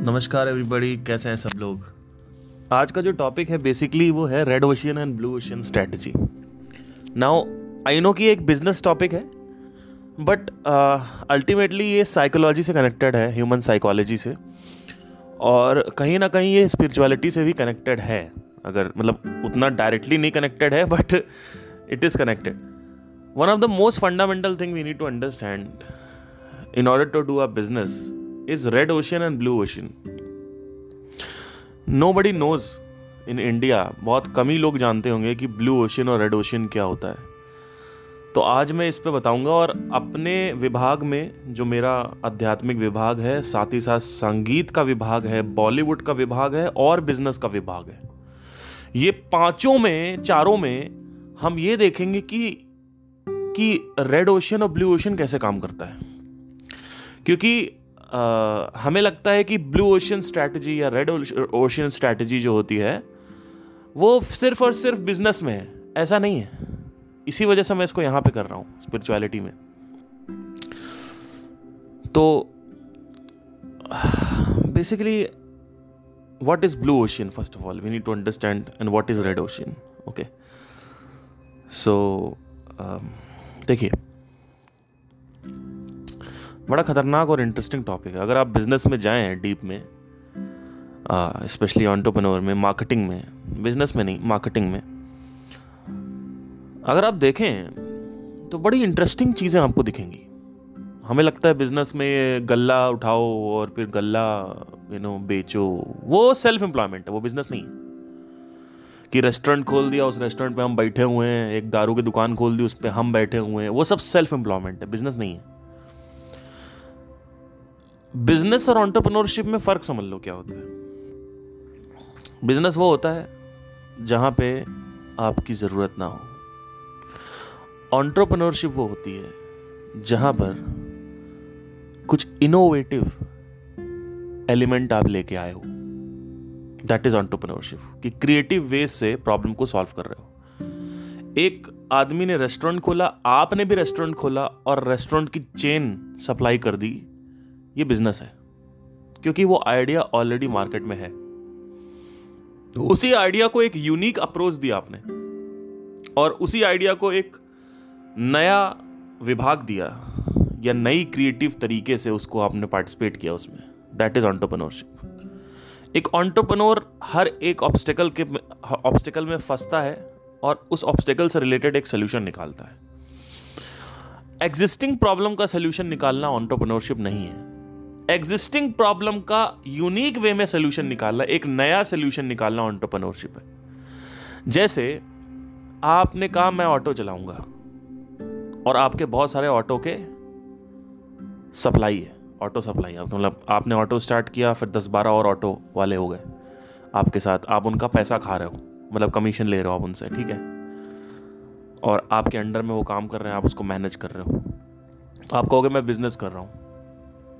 नमस्कार एवरीबॉडी कैसे हैं सब लोग? आज का जो टॉपिक है बेसिकली वो है red ocean and blue ocean strategy now I know कि एक बिज़नेस टॉपिक है बट अल्टीमेटली uh, ये साइकोलॉजी से कनेक्टेड है ह्यूमन साइकोलॉजी से और कहीं ना कहीं ये स्पिरिचुअलिटी से भी कनेक्टेड है अगर मतलब उतना डायरेक्टली नहीं कनेक्टेड है but it is connected one of the most fundamental thing we need to understand in order to do a business is red ocean and blue ocean. Nobody knows इन India बहुत कम ही लोग जानते होंगे कि ब्लू ओशन और red ocean क्या होता है। तो आज मैं इस पे बताऊँगा और अपने विभाग में, जो मेरा आध्यात्मिक विभाग है, साथ ही साथ संगीत का विभाग है बॉलीवुड का विभाग है और बिज़नेस का विभाग है। ये पाँचों में, चारों में हम ये देखेंगे कि कि रेड ओशन और ब्लू ओशन कैसे काम करता है। क्योंकि आ, हमें लगता है कि ब्लू ओशन स्ट्रैटेजी या रेड ओशियन स्ट्रैटेजी जो होती है वो सिर्फ़ और सिर्फ़ बिज़नेस में है ऐसा नहीं है। इसी वजह से मैं इसको यहाँ पे कर रहा हूँ स्पिरिचुअलिटी में। तो basically is blue ocean first of all? We need to understand and what is red ocean? Okay. So um, देखिए बड़ा खतरनाक और इंटरेस्टिंग टॉपिक है। अगर आप बिज़नेस में जाएँ डीप में स्पेशली ऑन्टोपनोर में मार्केटिंग में बिज़नेस में नहीं मार्केटिंग में, अगर आप देखें तो बड़ी इंटरेस्टिंग चीज़ें आपको दिखेंगी। हमें लगता है बिज़नेस में गल्ला उठाओ और फिर गल्ला यू नो बेचो, वो सेल्फ एम्प्लॉयमेंट है, वो बिज़नेस नहीं है। कि रेस्टोरेंट खोल दिया, उस रेस्टोरेंट पे हम बैठे हुए हैं, एक दारू की दुकान खोल दी, उस पर हम बैठे हुए हैं, वो सब सेल्फ एम्प्लॉयमेंट है बिज़नेस नहीं है। बिज़नेस और ऑन्टरप्रनोरशिप में फ़र्क समझ लो क्या होता है। बिज़नेस वो होता है जहाँ पे आपकी ज़रूरत ना हो। ऑन्टरप्रनोरशिप वो होती है जहाँ पर कुछ इनोवेटिव एलिमेंट आप लेके आए हो। दैट इज़ ऑन्टरप्रनोरशिप कि क्रिएटिव वे से प्रॉब्लम को सॉल्व कर रहे हो। एक आदमी ने रेस्टोरेंट खोला, आपने भी रेस्टोरेंट खोला और रेस्टोरेंट की चेन सप्लाई कर दी। ये बिज़नेस है, क्योंकि वो आइडिया ऑलरेडी मार्केट में है। तो उसी आइडिया को एक यूनिक अप्रोच दिया आपने, और उसी आइडिया को एक नया विभाग दिया, या नई क्रिएटिव तरीके से उसको आपने पार्टिसिपेट किया उसमें। दैट इज़ ऑन्टरप्रनोरशिप एक ऑन्टरप्रनोर हर एक ऑब्स्टिकल के ऑब्स्टिकल में फंसता है, और उस ऑब्स्टिकल से रिलेटेड एक सोल्यूशन निकालता है। एग्जिस्टिंग प्रॉब्लम का सोल्यूशन निकालना ऑन्टरप्रनोरशिप नहीं है। एग्जिस्टिंग प्रॉब्लम का यूनिक वे में सोल्यूशन निकालना, एक नया सोल्यूशन निकालना ऑन्टरप्रनोरशिप है। जैसे, आपने कहा मैं ऑटो चलाऊँगा, और आपके बहुत सारे ऑटो के सप्लाई है ऑटो सप्लाई है मतलब आपने ऑटो स्टार्ट किया, फिर दस बारह और ऑटो वाले हो गए आपके साथ। आप उनका पैसा खा रहे हो मतलब कमीशन ले रहे हो आप उनसे, ठीक है? और आपके अंडर में वो काम कर रहे हैं, आप उसको मैनेज कर रहे हो। तो आप कहोगे मैं बिज़नेस कर रहा हूँ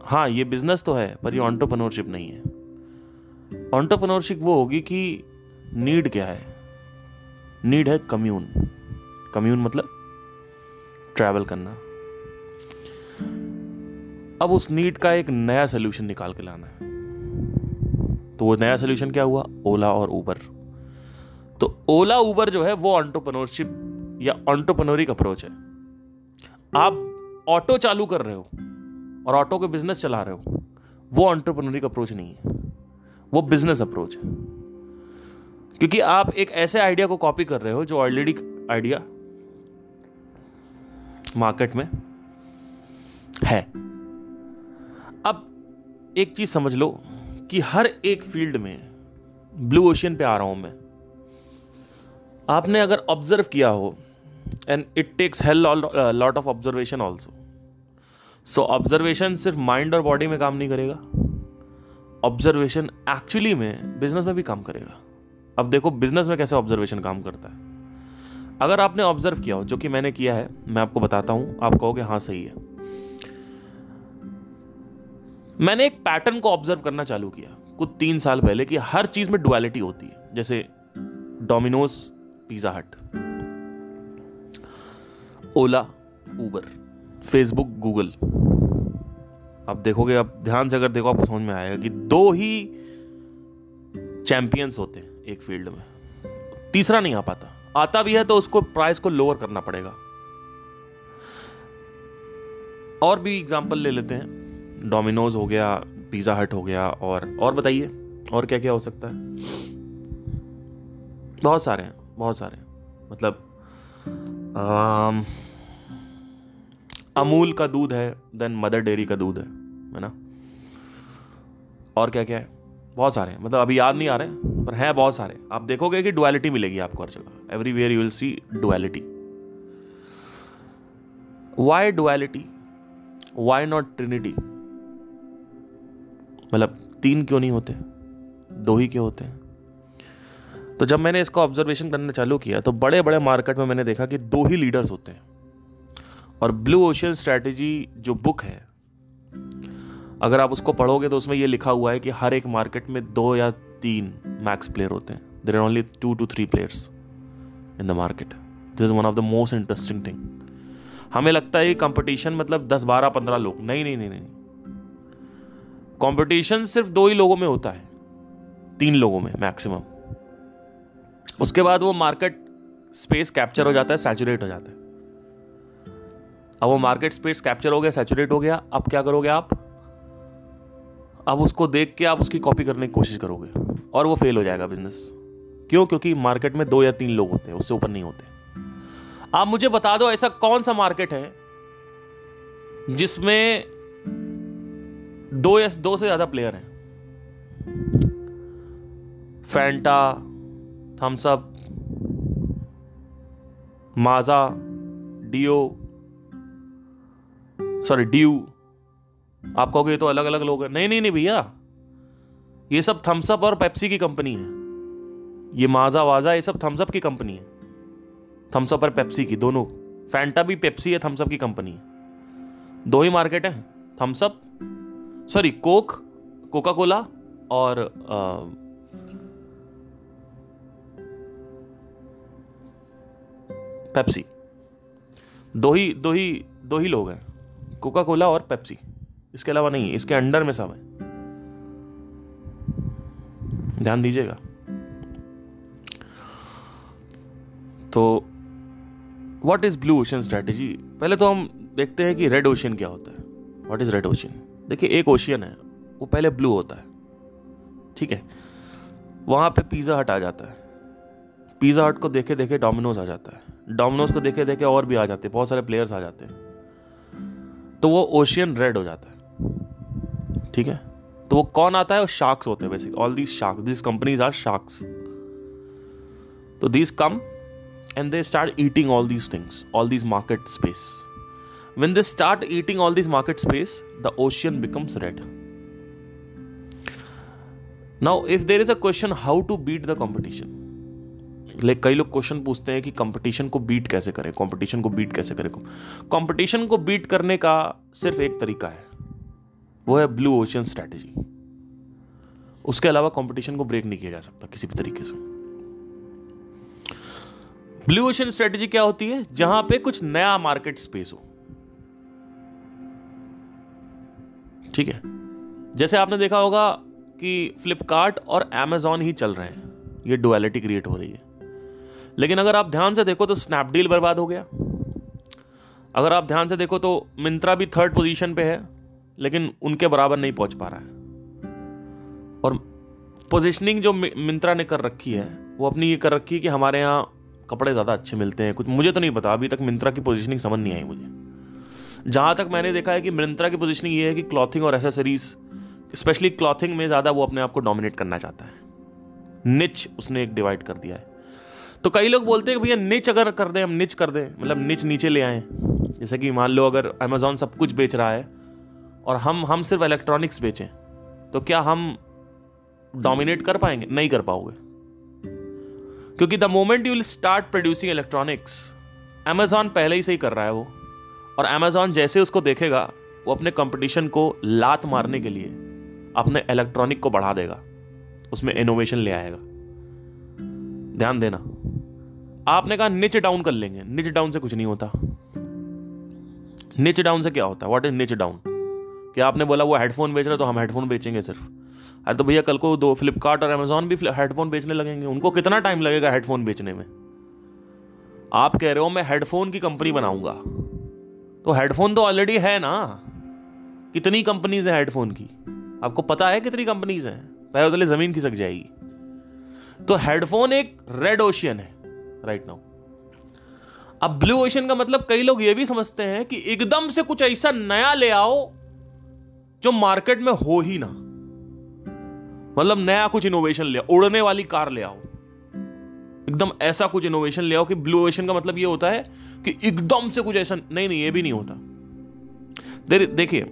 हाँ ये बिज़नेस तो है, पर ये ऑन्टरप्रनोरशिप नहीं है। ऑन्टरप्रनोरशिप वो होगी कि नीड क्या है? नीड है कम्यून कम्यून मतलब ट्रैवल करना। अब उस नीड का एक नया सोल्यूशन निकाल के लाना है। तो वो नया सोल्यूशन क्या हुआ? ओला और ऊबर तो ओला ऊबर जो है, वो ऑन्टरप्रनोरशिप या ऑन्टरप्रनोरिक अप्रोच है। आप ऑटो चालू कर रहे हो। और ऑटो के बिज़नेस चला रहे हो, वो ऑन्टरप्रनोरिक अप्रोच नहीं है। वो बिज़नेस अप्रोच है। क्योंकि आप एक ऐसे आइडिया को कॉपी कर रहे हो जो ऑलरेडी आइडिया मार्केट में है। अब एक चीज़ समझ लो कि हर एक फ़ील्ड में ब्लू ओशियन पे आ रहा हूँ मैं। आपने अगर ऑब्ज़र्व किया हो and it takes hell lot of observation also so observation सिर्फ़ माइंड और बॉडी में काम नहीं करेगा। ऑब्जर्वेशन एक्चुअली में बिज़नेस में भी काम करेगा। अब देखो बिज़नेस में कैसे ऑब्जर्वेशन काम करता है। अगर आपने ऑब्ज़र्व किया हो, जो कि मैंने किया है, मैं आपको बताता हूँ, आप कहोगे हाँ सही है। मैंने एक पैटर्न को ऑब्ज़र्व करना चालू किया, कुछ तीन साल पहले, कि हर चीज़ में डुअलिटी होती है। जैसे डोमिनोज पिज्जा हट ओला उबर फेसबुक गूगल आप देखोगे आप ध्यान से अगर देखो आपको समझ में आएगा कि दो ही चैंपियंस होते हैं एक फ़ील्ड में। तीसरा नहीं आ पाता। आता भी है तो उसको प्राइस को लोअर करना पड़ेगा। और भी एग्जांपल ले लेते हैं। डोमिनोज हो गया पिज़्ज़ा हट हो गया और और बताइए और क्या क्या हो सकता है? बहुत सारे हैं बहुत सारे हैं। मतलब आम, अमूल का दूध है देन मदर डेयरी का दूध है है ना? और क्या क्या है? बहुत सारे हैं। मतलब अभी याद नहीं आ रहे, पर हैं बहुत सारे। आप देखोगे कि डुअलिटी मिलेगी आपको हर जगह। Everywhere you will see duality why duality why not trinity मतलब तीन क्यों नहीं होते? दो ही क्यों होते हैं? तो जब मैंने इसका ऑब्जर्वेशन करना चालू किया तो बड़े बड़े मार्केट में मैंने देखा कि दो ही लीडर्स होते हैं। और ब्लू ओशन स्ट्रैटेजी जो बुक है, अगर आप उसको पढ़ोगे तो उसमें यह लिखा हुआ है कि हर एक मार्केट में दो या तीन मैक्स प्लेयर होते हैं। There are only two two three players in the market this is one of the most interesting thing हमें लगता है कंपटीशन मतलब दस, बारह, पंद्रह लोग। नहीं नहीं नहीं नहीं। कंपटीशन सिर्फ़ दो ही लोगों में होता है। तीन लोगों में मैक्सिमम उसके बाद वो मार्केट स्पेस कैप्चर हो जाता है सैचुरेट हो जाता है। अब वो मार्केट स्पेस कैप्चर हो गया सैचुरेट हो गया। अब क्या करोगे आप? अब उसको देख के आप उसकी कॉपी करने की कोशिश करोगे और वो फेल हो जाएगा बिज़नेस क्यों? क्योंकि मार्केट में दो या तीन लोग होते हैं, उससे ऊपर नहीं होते। आप मुझे बता दो ऐसा कौन सा मार्केट है जिसमें दो या दो से ज़्यादा प्लेयर हैं? Fanta Thums Up Maaza Dew sorry, Dew. आप कहोगे तो अलग अलग लोग हैं। नहीं नहीं नहीं भैया। ये सब थम्सअप और पेप्सी की कंपनी है। ये माजा वाजा ये सब थम्सअप की कंपनी है। थम्सअप और पेप्सी की, दोनों। फैंटा भी पेप्सी है थम्सअप की कंपनी है। दो ही मार्केट है। Thums Up sorry Coke Coca Cola और पेप्सी दो ही दो ही दो ही लोग हैं। कोका कोला और पेप्सी। इसके अलावा नहीं है इसके अंडर में सब है। ध्यान दीजिएगा। तो what is blue ocean strategy पहले तो हम देखते हैं कि रेड ओशन क्या होता है। व्हाट इज़ रेड ओशन देखिए, एक ओशियन है, वो पहले ब्लू होता है। ठीक है? वहाँ पे पिज़्ज़ा हट आ जाता है। पिज़्ज़ा हट को देखे देखे डोमिनोज आ जाता है। डोमिनोज को देखे देखे और भी आ जाते हैं, बहुत सारे प्लेयर्स आ जाते हैं। तो वो ओशियन रेड हो जाता है। ठीक है? तो वो कौन आता है? वो शार्क्स होते हैं basic all these shark these companies are sharks तो these come and they start eating all these things all these market space when they start eating all these market space the ocean becomes red now if there is a question how to beat the competition like कई लोग question पूछते हैं कि competition को beat कैसे करें? Competition को beat कैसे करें? कंपटीशन को बीट करने का सिर्फ़ एक तरीका है। वो है ब्लू ओशन स्ट्रैटेजी उसके अलावा कंपटीशन को ब्रेक नहीं किया जा सकता किसी भी तरीके से। ब्लू ओशन स्ट्रेटेजी क्या होती है? जहाँ पे कुछ नया मार्केट स्पेस हो। ठीक है? जैसे आपने देखा होगा कि फ्लिपकार्ट और एमेजॉन ही चल रहे हैं। ये डुअलिटी क्रिएट हो रही है। लेकिन अगर आप ध्यान से देखो तो स्नैपडील बर्बाद हो गया। अगर आप ध्यान से देखो तो मिंत्रा भी थर्ड पोजीशन पे है, लेकिन उनके बराबर नहीं पहुँच पा रहा है। और पोजिशनिंग जो मिंत्रा ने कर रखी है, वो अपनी ये कर रखी है कि हमारे यहाँ कपड़े ज़्यादा अच्छे मिलते हैं, कुछ मुझे तो नहीं पता, अभी तक मिंत्रा की पोजिशनिंग समझ नहीं आई मुझे। जहाँ तक मैंने देखा है कि मिंत्रा की पोजिशनिंग ये है कि क्लॉथिंग और एसेसरीज स्पेशली क्लॉथिंग में ज़्यादा वो अपने आप को डोमिनेट करना चाहता है। निच उसने एक डिवाइड कर दिया है। तो कई लोग बोलते हैं भैया, निच अगर कर दें, हम निच कर दें। मतलब निच नीचे ले आए। जैसे कि मान लो अगर अमेजोन सब कुछ बेच रहा है और हम हम सिर्फ़ इलेक्ट्रॉनिक्स बेचें तो क्या हम डोमिनेट कर पाएँगे? नहीं कर पाओगे। क्योंकि the moment you will start producing electronics Amazon पहले ही सही कर रहा है वो। और अमेजॉन जैसे उसको देखेगा, वो अपने कंपटीशन को लात मारने के लिए अपने इलेक्ट्रॉनिक को बढ़ा देगा। उसमें इनोवेशन ले आएगा। ध्यान देना। आपने कहा निच डाउन कर लेंगे। निच डाउन से कुछ नहीं होता। निच डाउन से क्या होता? है व्हाट इज़ निच डाउन कि आपने बोला वो हेडफोन बेच रहे तो हम हेडफोन बेचेंगे सिर्फ़। अरे तो भैया कल को दो फ्लिपकार्ट और अमेजोन भी हेडफोन बेचने लगेंगे। उनको कितना टाइम लगेगा हेडफोन बेचने में? आप कह रहे हो, मैं हेडफोन की कंपनी बनाऊँगा। तो हेडफोन तो ऑलरेडी है ना। कितनी कंपनीज़ है हेडफोन की? आपको पता है कितनी कंपनीज़ हैं? पहले तो ज़मीन खिसक जाएगी। तो हेडफोन एक रेड ओशियन है। राइट नाउ अब ब्लू ओशन का मतलब कई लोग यह भी समझते हैं कि एकदम से कुछ ऐसा नया ले आओ जो मार्केट में हो ही ना। मतलब नया कुछ इनोवेशन ले उड़ने वाली कार ले आओ। एकदम ऐसा कुछ इनोवेशन ले आओ कि ब्लू ओशन का मतलब ये होता है कि एकदम से कुछ ऐसा, नहीं नहीं, ये भी नहीं होता। देखिए,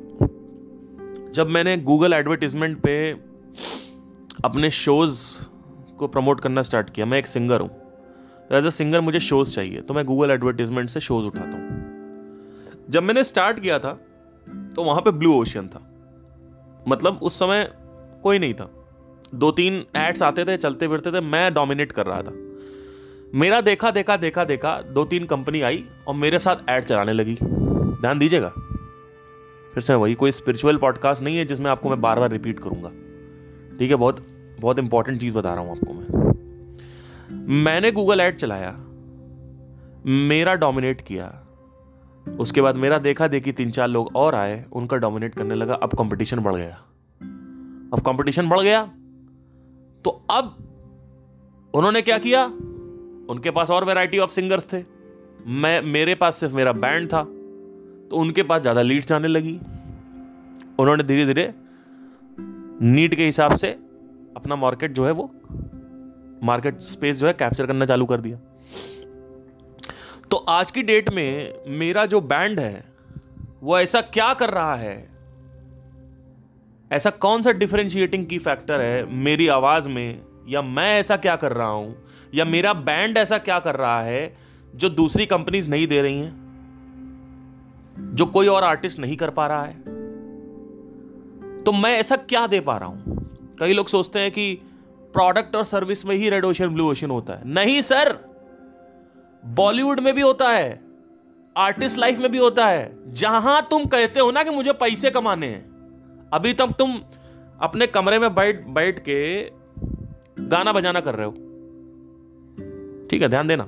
जब मैंने गूगल एडवर्टीजमेंट पे अपने शोज़ को प्रमोट करना स्टार्ट किया, मैं एक सिंगर हूँ। तो एज अ सिंगर मुझे शोज़ चाहिए तो मैं गूगल एडवर्टीजमेंट से शोज़ उठाता हूँ। जब मैंने स्टार्ट किया था तो वहाँ पे ब्लू ओशियन था। मतलब उस समय कोई नहीं था। दो तीन एड्स आते थे, चलते फिरते थे, मैं डोमिनेट कर रहा था। मेरा देखा देखा देखा देखा दो तीन कंपनी आई और मेरे साथ ऐड चलाने लगी। ध्यान दीजिएगा। फिर से वही कोई स्पिरिचुअल पॉडकास्ट नहीं है जिसमें आपको मैं बार बार रिपीट करूँगा। ठीक है, बहुत बहुत इंपॉर्टेंट चीज़ बता रहा हूँ आपको मैं। मैंने गूगल ऐड चलाया, मेरा डोमिनेट किया। उसके बाद मेरा देखा देखी तीन चार लोग और आए, उनका डोमिनेट करने लगा, अब कंपटीशन बढ़ गया। अब कंपटीशन बढ़ गया तो अब उन्होंने क्या किया? उनके पास और वैरायटी ऑफ़ सिंगर्स थे। मैं, मेरे पास सिर्फ़ मेरा बैंड था तो उनके पास ज़्यादा लीड्स जाने लगी। उन्होंने धीरे धीरे नीट के हिसाब से अपना मार्केट जो है वो मार्केट स्पेस जो है कैप्चर करना चालू कर दिया। तो आज की डेट में मेरा जो बैंड है, वो ऐसा क्या कर रहा है? ऐसा कौन सा डिफरेंशिएटिंग की फैक्टर है मेरी आवाज़ में? या मैं ऐसा क्या कर रहा हूँ? या मेरा बैंड ऐसा क्या कर रहा है जो दूसरी कंपनीज़ नहीं दे रही हैं? जो कोई और आर्टिस्ट नहीं कर पा रहा है? तो मैं ऐसा क्या दे पा रहा हूँ? कई लोग सोचते हैं कि प्रोडक्ट और सर्विस में ही रेड ओशन ब्लू ओशन होता है। नहीं, सर। बॉलीवुड में भी होता है। आर्टिस्ट लाइफ में भी होता है। जहाँ तुम कहते हो ना कि मुझे पैसे कमाने हैं, अभी तक तुम अपने कमरे में बैठ बैठ के गाना बजाना कर रहे हो। ठीक है, ध्यान देना।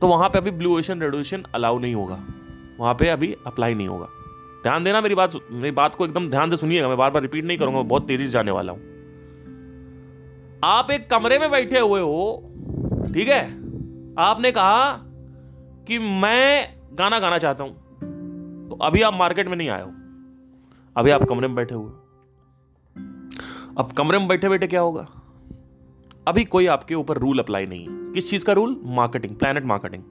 तो वहाँ पे अभी blue ocean red ocean allow नहीं होगा। वहाँ पे अभी अप्लाई नहीं होगा। ध्यान देना मेरी बात मेरी बात को एकदम ध्यान से सुनिएगा। मैं बार बार रिपीट नहीं करूँगा बहुत तेज़ी से जाने वाला हूँ। आप एक कमरे में बैठे हुए हो, ठीक है? आपने कहा कि मैं गाना गाना चाहता हूँ। तो अभी आप मार्केट में नहीं आए हो। अभी आप कमरे में बैठे हुए अब कमरे में बैठे बैठे क्या होगा? अभी कोई आपके ऊपर रूल अप्लाई नहीं है। किस चीज़ का रूल मार्केटिंग प्लानट मार्केटिंग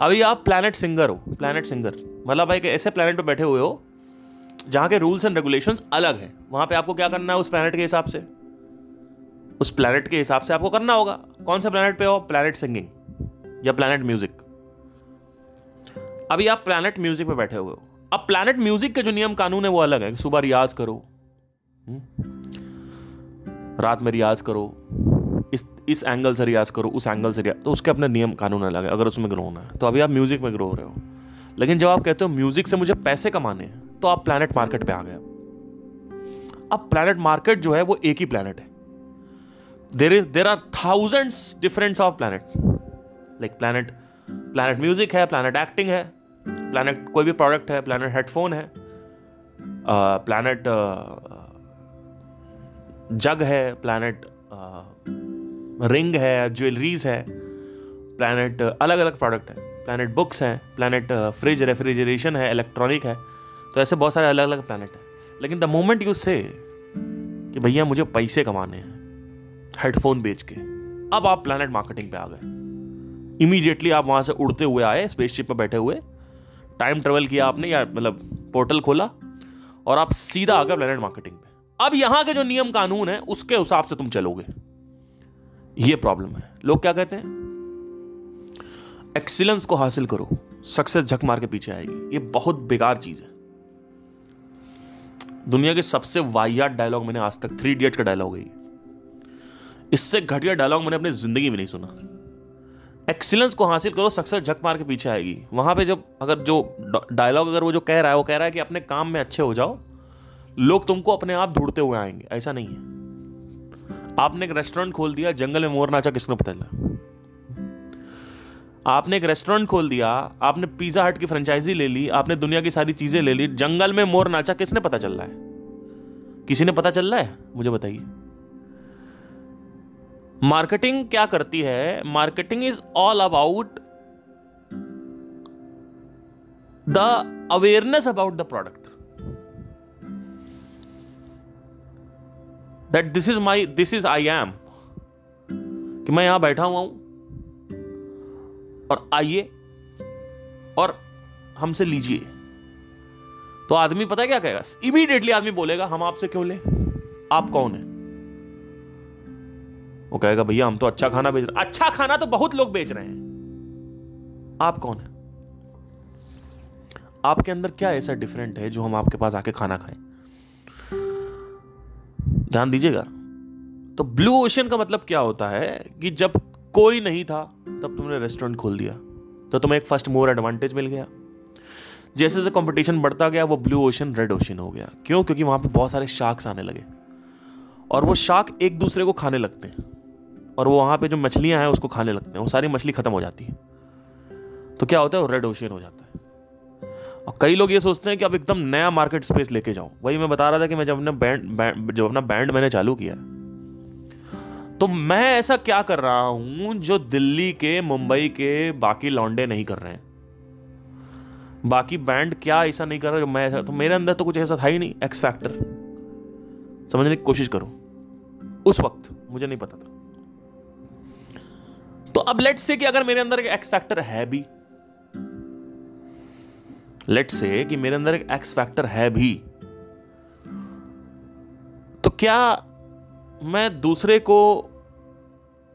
अभी आप प्लानट सिंगर हो प्लानट सिंगर मतलब एक ऐसे प्लानट पे बैठे हुए हो, जहाँ के रूल्स एंड रेगुलेशंस अलग है। वहाँ पे आपको क्या करना है उस प्लानट के हिसाब से? उस प्लानट के हिसाब से आपको करना होगा। कौन सा प्लानट पे हो? प्लानट सिंगिंग या प्लानट म्यूज़िक अभी आप प्लानट म्यूज़िक पे बैठे हुए हो। अब प्लानट म्यूज़िक के जो नियम कानून है वो अलग है। सुबह रियाज करो। हम्म? रात में रियाज करो। इस इस एंगल से रियाज करो, उस एंगल से रियाज तो उसके अपने नियम कानून अलग है। अगर उसमें ग्रो होना है। तो अभी आप म्यूज़िक में ग्रो हो रहे हो। लेकिन जब आप कहते हो म्यूज़िक से मुझे पैसे कमाने हैं तो आप प्लानट मार्केट पे आ गए। अब प्लानट मार्केट जो है वो एक ही प्लानट है। There is there are thousands differents of plan like plan planet music है प्लानट एक्टिंग है प्लानट कोई भी प्रोडक्ट है प्लानट हेडफोन है प्लानट जग है प्लानट रिंग है ज्वेलरीज है प्लानट अलग अलग प्रोडक्ट है प्लानट बुक्स हैं प्लानट फ्रिज रेफ्रिजरेशन है इलेक्ट्रॉनिक है तो ऐसे बहुत सारे अलग अलग प्लानट हैं. लेकिन द मोमेंट यू से कि भैया मुझे पैसे कमाने हैं हेडफोन बेच के। अब आप प्लानट मार्केटिंग पे आ गए। इमीडिएटली आप वहाँ से उड़ते हुए आए स्पेसशिप पर बैठे हुए। टाइम ट्रेवल किया आपने या मतलब पोर्टल खोला और आप सीधा आ गए प्लानट मार्केटिंग पे। अब यहाँ के जो नियम कानून है, उसके हिसाब से तुम चलोगे। ये प्रॉब्लम है। लोग क्या कहते हैं? एक्सीलेंस को हासिल करो। सक्सेस झक मार के पीछे आएगी। ये बहुत बेकार चीज़ है। दुनिया के सबसे वाहियात डायलॉग मैंने आज तक थ्री इडियट का डायलॉग है इससे घटिया डायलॉग मैंने अपनी ज़िंदगी में नहीं सुना। एक्सीलेंस को हासिल करो सक्सेस झक मार के पीछे आएगी। वहाँ पे जब अगर जो डायलॉग अगर वो जो कह रहा है, वो कह रहा है कि अपने काम में अच्छे हो जाओ, लोग तुमको अपने आप ढूंढते हुए आएँगे। ऐसा नहीं है। आपने एक रेस्टोरेंट खोल दिया, जंगल में मोर नाचा किसने पता चला? आपने एक रेस्टोरेंट खोल दिया, आपने पिज्जा हट की फ्रेंचाइजी ले ली, आपने दुनिया की सारी चीज़ें ले ली, जंगल में मोर नाचा किसने पता चल रहा है? किसी ने पता चल रहा है? मुझे बताइए। मार्केटिंग क्या करती है? Marketing is all about the awareness about the product. That this is my this is I am कि मैं यहाँ बैठा हुआ हूँ और आइए और हमसे लीजिए। तो आदमी पता है क्या कहेगा? इमीडिएटली आदमी बोलेगा, हम आपसे क्यों ले? आप कौन है? वो कहेगा, भैया, हम तो अच्छा खाना बेच रहे अच्छा खाना तो बहुत लोग बेच रहे हैं। आप कौन है? आपके अंदर क्या ऐसा डिफरेंट है जो हम आपके पास आके खाना खाएँ? ध्यान दीजिएगा। तो ब्लू ओशन का मतलब क्या होता है कि जब कोई नहीं था, तब तुमने रेस्टोरेंट खोल दिया। तो तुम्हें एक फ़र्स्ट मोर एडवांटेज मिल गया। जैसे जैसे कंपटीशन बढ़ता गया, वो ब्लू ओशन रेड ओशन हो गया। क्यों? क्योंकि वहाँ पे बहुत सारे शार्क्स आने लगे। और वो शार्क एक दूसरे को खाने लगते हैं। और वो वहाँ पे जो मछलियाँ हैं, उसको खाने लगते हैं। वो सारी मछली खत्म हो जाती है। तो क्या होता है? वो रेड ओशन हो जाता है। और कई लोग ये सोचते हैं कि अब एकदम नया मार्केट स्पेस लेके जाओ वही मैं बता रहा था कि मैं जब अपना बैंड जब अपना बैंड मैंने चालू किया तो मैं ऐसा क्या कर रहा हूँ जो दिल्ली के, मुंबई के बाकी लौंडे नहीं कर रहे हैं? बाकी बैंड क्या ऐसा नहीं कर रहा? जो मैं ऐसा तो मेरे अंदर तो कुछ ऐसा था ही नहीं एक्स फैक्टर समझने की कोशिश करो। उस वक्त, मुझे नहीं पता था। तो अब लेट से कि अगर मेरे अंदर एक एक्स फैक्टर है भी लेट से कि मेरे अंदर एक एक्स फैक्टर है भी तो क्या मैं दूसरे को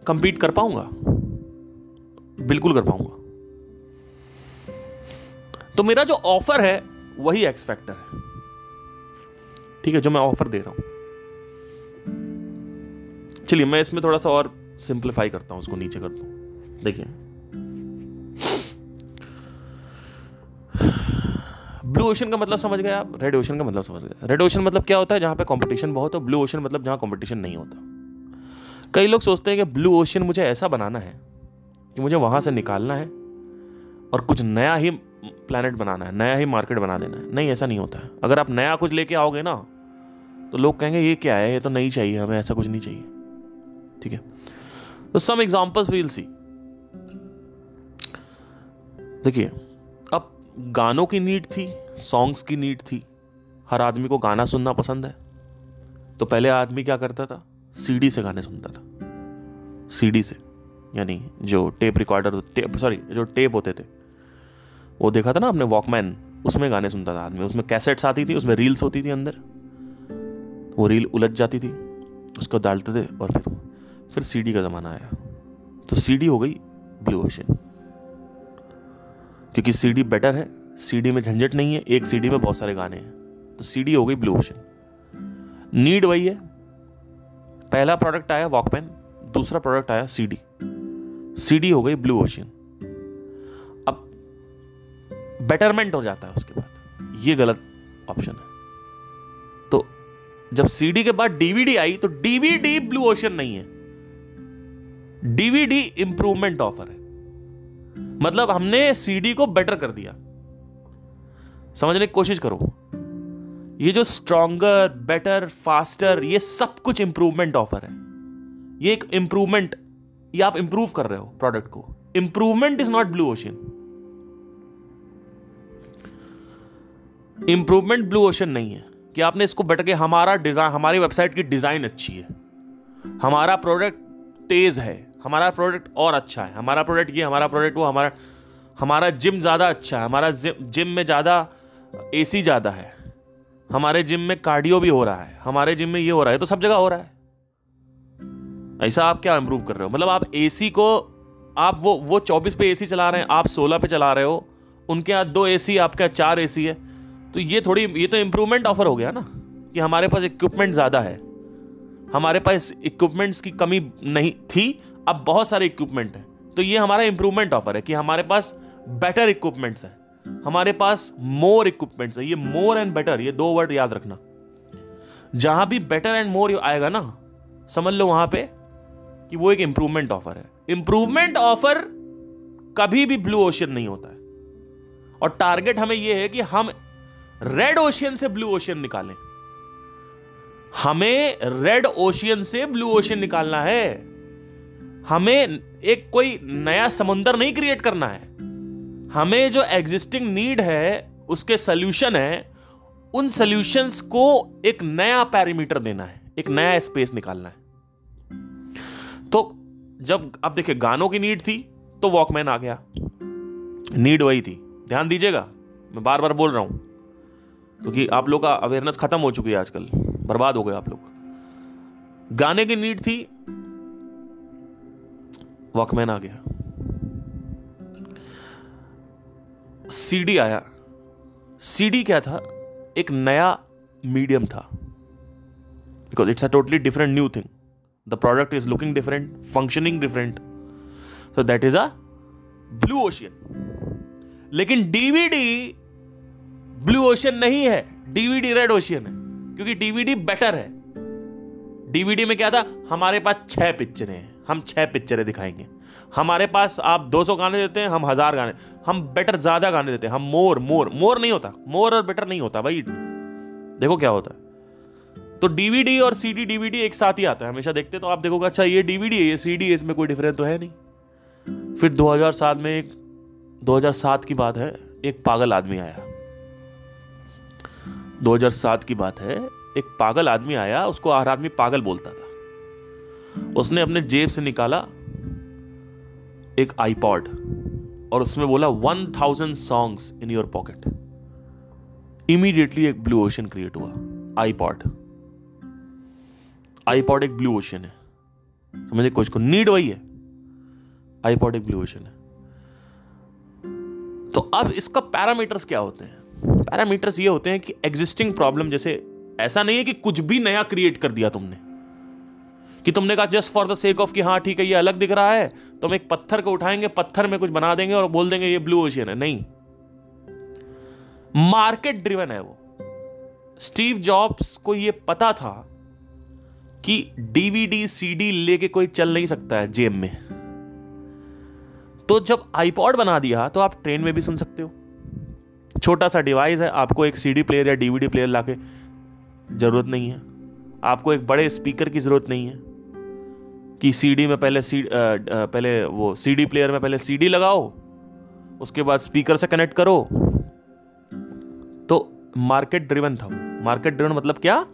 कंपीट कर पाऊँगा? बिल्कुल कर पाऊँगा। तो मेरा जो ऑफ़र है, वही एक्स फैक्टर है। ठीक है, जो मैं ऑफ़र दे रहा हूँ। चलिए, मैं इसमें थोड़ा सा और सिंप्लीफाई करता हूँ, उसको नीचे करता हूँ। देखिए। ब्लू ओशन का मतलब समझ गए आप? रेड ओशन का मतलब समझ गए। रेड ओशन मतलब क्या होता है? जहाँ पे कंपटीशन बहुत हो, ब्लू ओशन मतलब जहाँ कंपटीशन नहीं होता। कई लोग सोचते हैं कि ब्लू ओशन मुझे ऐसा बनाना है कि मुझे वहाँ से निकालना है और कुछ नया ही प्लानट बनाना है, नया ही मार्केट बना देना है। नहीं, ऐसा नहीं होता है। अगर आप नया कुछ लेके आओगे ना तो लोग कहेंगे, ये क्या है? ये तो नहीं चाहिए हमें, ऐसा कुछ नहीं चाहिए। ठीक है? तो सम एग्जाम्पल्स वील सी देखिए, अब गानों की नीड थी सॉन्ग्स की नीड थी, हर आदमी को गाना सुनना पसंद है। तो पहले आदमी क्या करता था? सीडी से गाने सुनता था। सीडी से, यानी जो टेप रिकॉर्डर टेप सॉरी जो टेप होते थे। वो देखा था ना आपने वॉकमैन उसमें गाने सुनता था आदमी। उसमें कैसेट्स आती थी, उसमें रील्स होती थी अंदर। वो रील उलझ जाती थी, उसको डालते थे और फिर फिर सीडी का ज़माना आया। तो सीडी हो गई ब्लू ओशन क्योंकि सीडी बेटर है सीडी में झंझट नहीं है, एक सीडी में बहुत सारे गाने हैं। तो सीडी हो गई ब्लू ओशन नीड वही है। पहला प्रोडक्ट आया वॉकमैन दूसरा प्रोडक्ट आया सीडी सीडी हो गई ब्लू ओशन अब बेटरमेंट हो जाता है उसके बाद। ये गलत ऑप्शन है। तो जब सीडी के बाद डीवीडी आई तो डीवीडी ब्लू ओशन नहीं है। डीवीडी इंप्रूवमेंट ऑफ़र है। मतलब हमने सीडी को बेटर कर दिया। समझने की कोशिश करो। ये जो स्ट्रॉन्गर बेटर फास्टर ये सब कुछ इंप्रूवमेंट ऑफ़र है। ये एक इंप्रूवमेंट ये आप इंप्रूव कर रहे हो प्रोडक्ट को। Improvement is not blue ocean improvement blue ocean नहीं है। कि आपने इसको बेटर के हमारा डिज़ाइन हमारी वेबसाइट की डिज़ाइन अच्छी है। हमारा प्रोडक्ट तेज है। हमारा प्रोडक्ट और अच्छा है। हमारा प्रोडक्ट ये, हमारा प्रोडक्ट वो, हमारा हमारा जिम ज़्यादा अच्छा है। हमारा जिम में ज़्यादा एसी ज़्यादा है। हमारे जिम में कार्डियो भी हो रहा है। हमारे जिम में ये हो रहा है तो सब जगह हो रहा है। ऐसा आप क्या इम्प्रूव कर रहे हो? मतलब आप एसी को, आप वो वो चौबीस पे एसी चला रहे हैं, आप सोलह पे चला रहे हो, उनके यहाँ दो आपके यहाँ चार एसी है। तो ये थोड़ी, ये तो इम्प्रूवमेंट ऑफ़र हो गया ना, कि हमारे पास इक्विपमेंट ज़्यादा है। हमारे पास इक्विपमेंट्स की कमी नहीं थी अब बहुत सारे इक्विपमेंट है। तो ये हमारा इंप्रूवमेंट ऑफ़र है कि हमारे पास बेटर इक्विपमेंट्स हैं। हमारे पास मोर इक्विपमेंट्स है। ये मोर एंड बेटर ये दो वर्ड याद रखना। जहाँ भी बेटर एंड मोर आएगा ना, समझ लो वहाँ पे कि वो एक इंप्रूवमेंट ऑफ़र है। इंप्रूवमेंट ऑफ़र कभी भी ब्लू ओशियन नहीं होता है। और टारगेट हमें यह है कि हम रेड ओशियन से ब्लू ओशियन निकालें। हमें रेड ओशियन से ब्लू ओशियन निकालना है। हमें एक कोई नया समुंदर नहीं क्रिएट करना है। हमें जो एग्जिस्टिंग नीड है, उसके सोल्यूशन है, उन सोल्यूशंस को एक नया पैरामीटर देना है, एक नया स्पेस निकालना है। तो जब आप देखिए, गानों की नीड थी तो वॉकमैन आ गया। नीड वही थी। ध्यान दीजिएगा, मैं बार बार बोल रहा हूँ, क्योंकि आप लोग का अवेयरनेस खत्म हो चुकी है आजकल, बर्बाद हो गए आप लोग। गाने की नीड थी वॉकमैन आ गया। सीडी आया। सीडी क्या था? एक नया मीडियम था। Because it's a totally different new thing the product is looking different functioning different so that is a blue ocean लेकिन डीवीडी ब्लू ओशियन नहीं है। डीवीडी रेड ओशियन है। क्योंकि डीवीडी बेटर है। डीवीडी में क्या था? हमारे पास छह पिक्चरें हैं। हम छह पिक्चरें दिखाएँगे। हमारे पास आप 200 गाने देते हैं, हम हज़ार गाने। हम बेटर ज़्यादा गाने देते हैं। हम मोर मोर मोर नहीं होता। मोर और बेटर नहीं होता, भाई। देखो क्या होता है। तो डीवीडी और सीडी डीवीडी एक साथ ही आता है। हमेशा देखते तो आप देखोगे अच्छा ये डीवीडी है, ये सीडी है इसमें कोई डिफरेंस तो है नहीं। फिर 2007 में एक 2007 की बात है, एक पागल आदमी आया। 2007 की बात है, एक पागल आदमी आया, उसको हर आदमी पागल बोलता था। उसने अपने जेब से निकाला एक आईपॉड और उसमें बोला one thousand songs in your pocket immediately एक ब्लू ओशन क्रिएट हुआ आईपॉड आईपॉड एक ब्लू ओशन है। समझे कुछ को नीड वही है। आईपॉड एक ब्लू ओशन है। तो अब इसका पैरामीटर्स क्या होते हैं? पैरामीटर्स ये होते हैं कि एग्जिस्टिंग प्रॉब्लम जैसे ऐसा नहीं है कि कुछ भी नया क्रिएट कर दिया तुमने। कि तुमने कहा just for the sake of कि हाँ ठीक है, ये अलग दिख रहा है तो हम एक पत्थर को उठाएँगे, पत्थर में कुछ बना देंगे और बोल देंगे ये ब्लू ओशियन है। नहीं। मार्केट ड्रिवन है वो। स्टीव जॉब्स को ये पता था कि डीवीडी सीडी लेके कोई चल नहीं सकता है जेब में। तो जब आईपॉड बना दिया तो आप ट्रेन में भी सुन सकते हो। छोटा सा डिवाइस है, आपको एक सीडी प्लेयर या डीवीडी प्लेयर लाके ज़रूरत नहीं है। आपको एक बड़े स्पीकर की ज़रूरत नहीं है। कि सीडी में पहले सी पहले वो सीडी प्लेयर में पहले सीडी लगाओ, उसके बाद स्पीकर से कनेक्ट करो। तो मार्केट ड्रिवन था। मार्केट ड्रिवन मतलब क्या?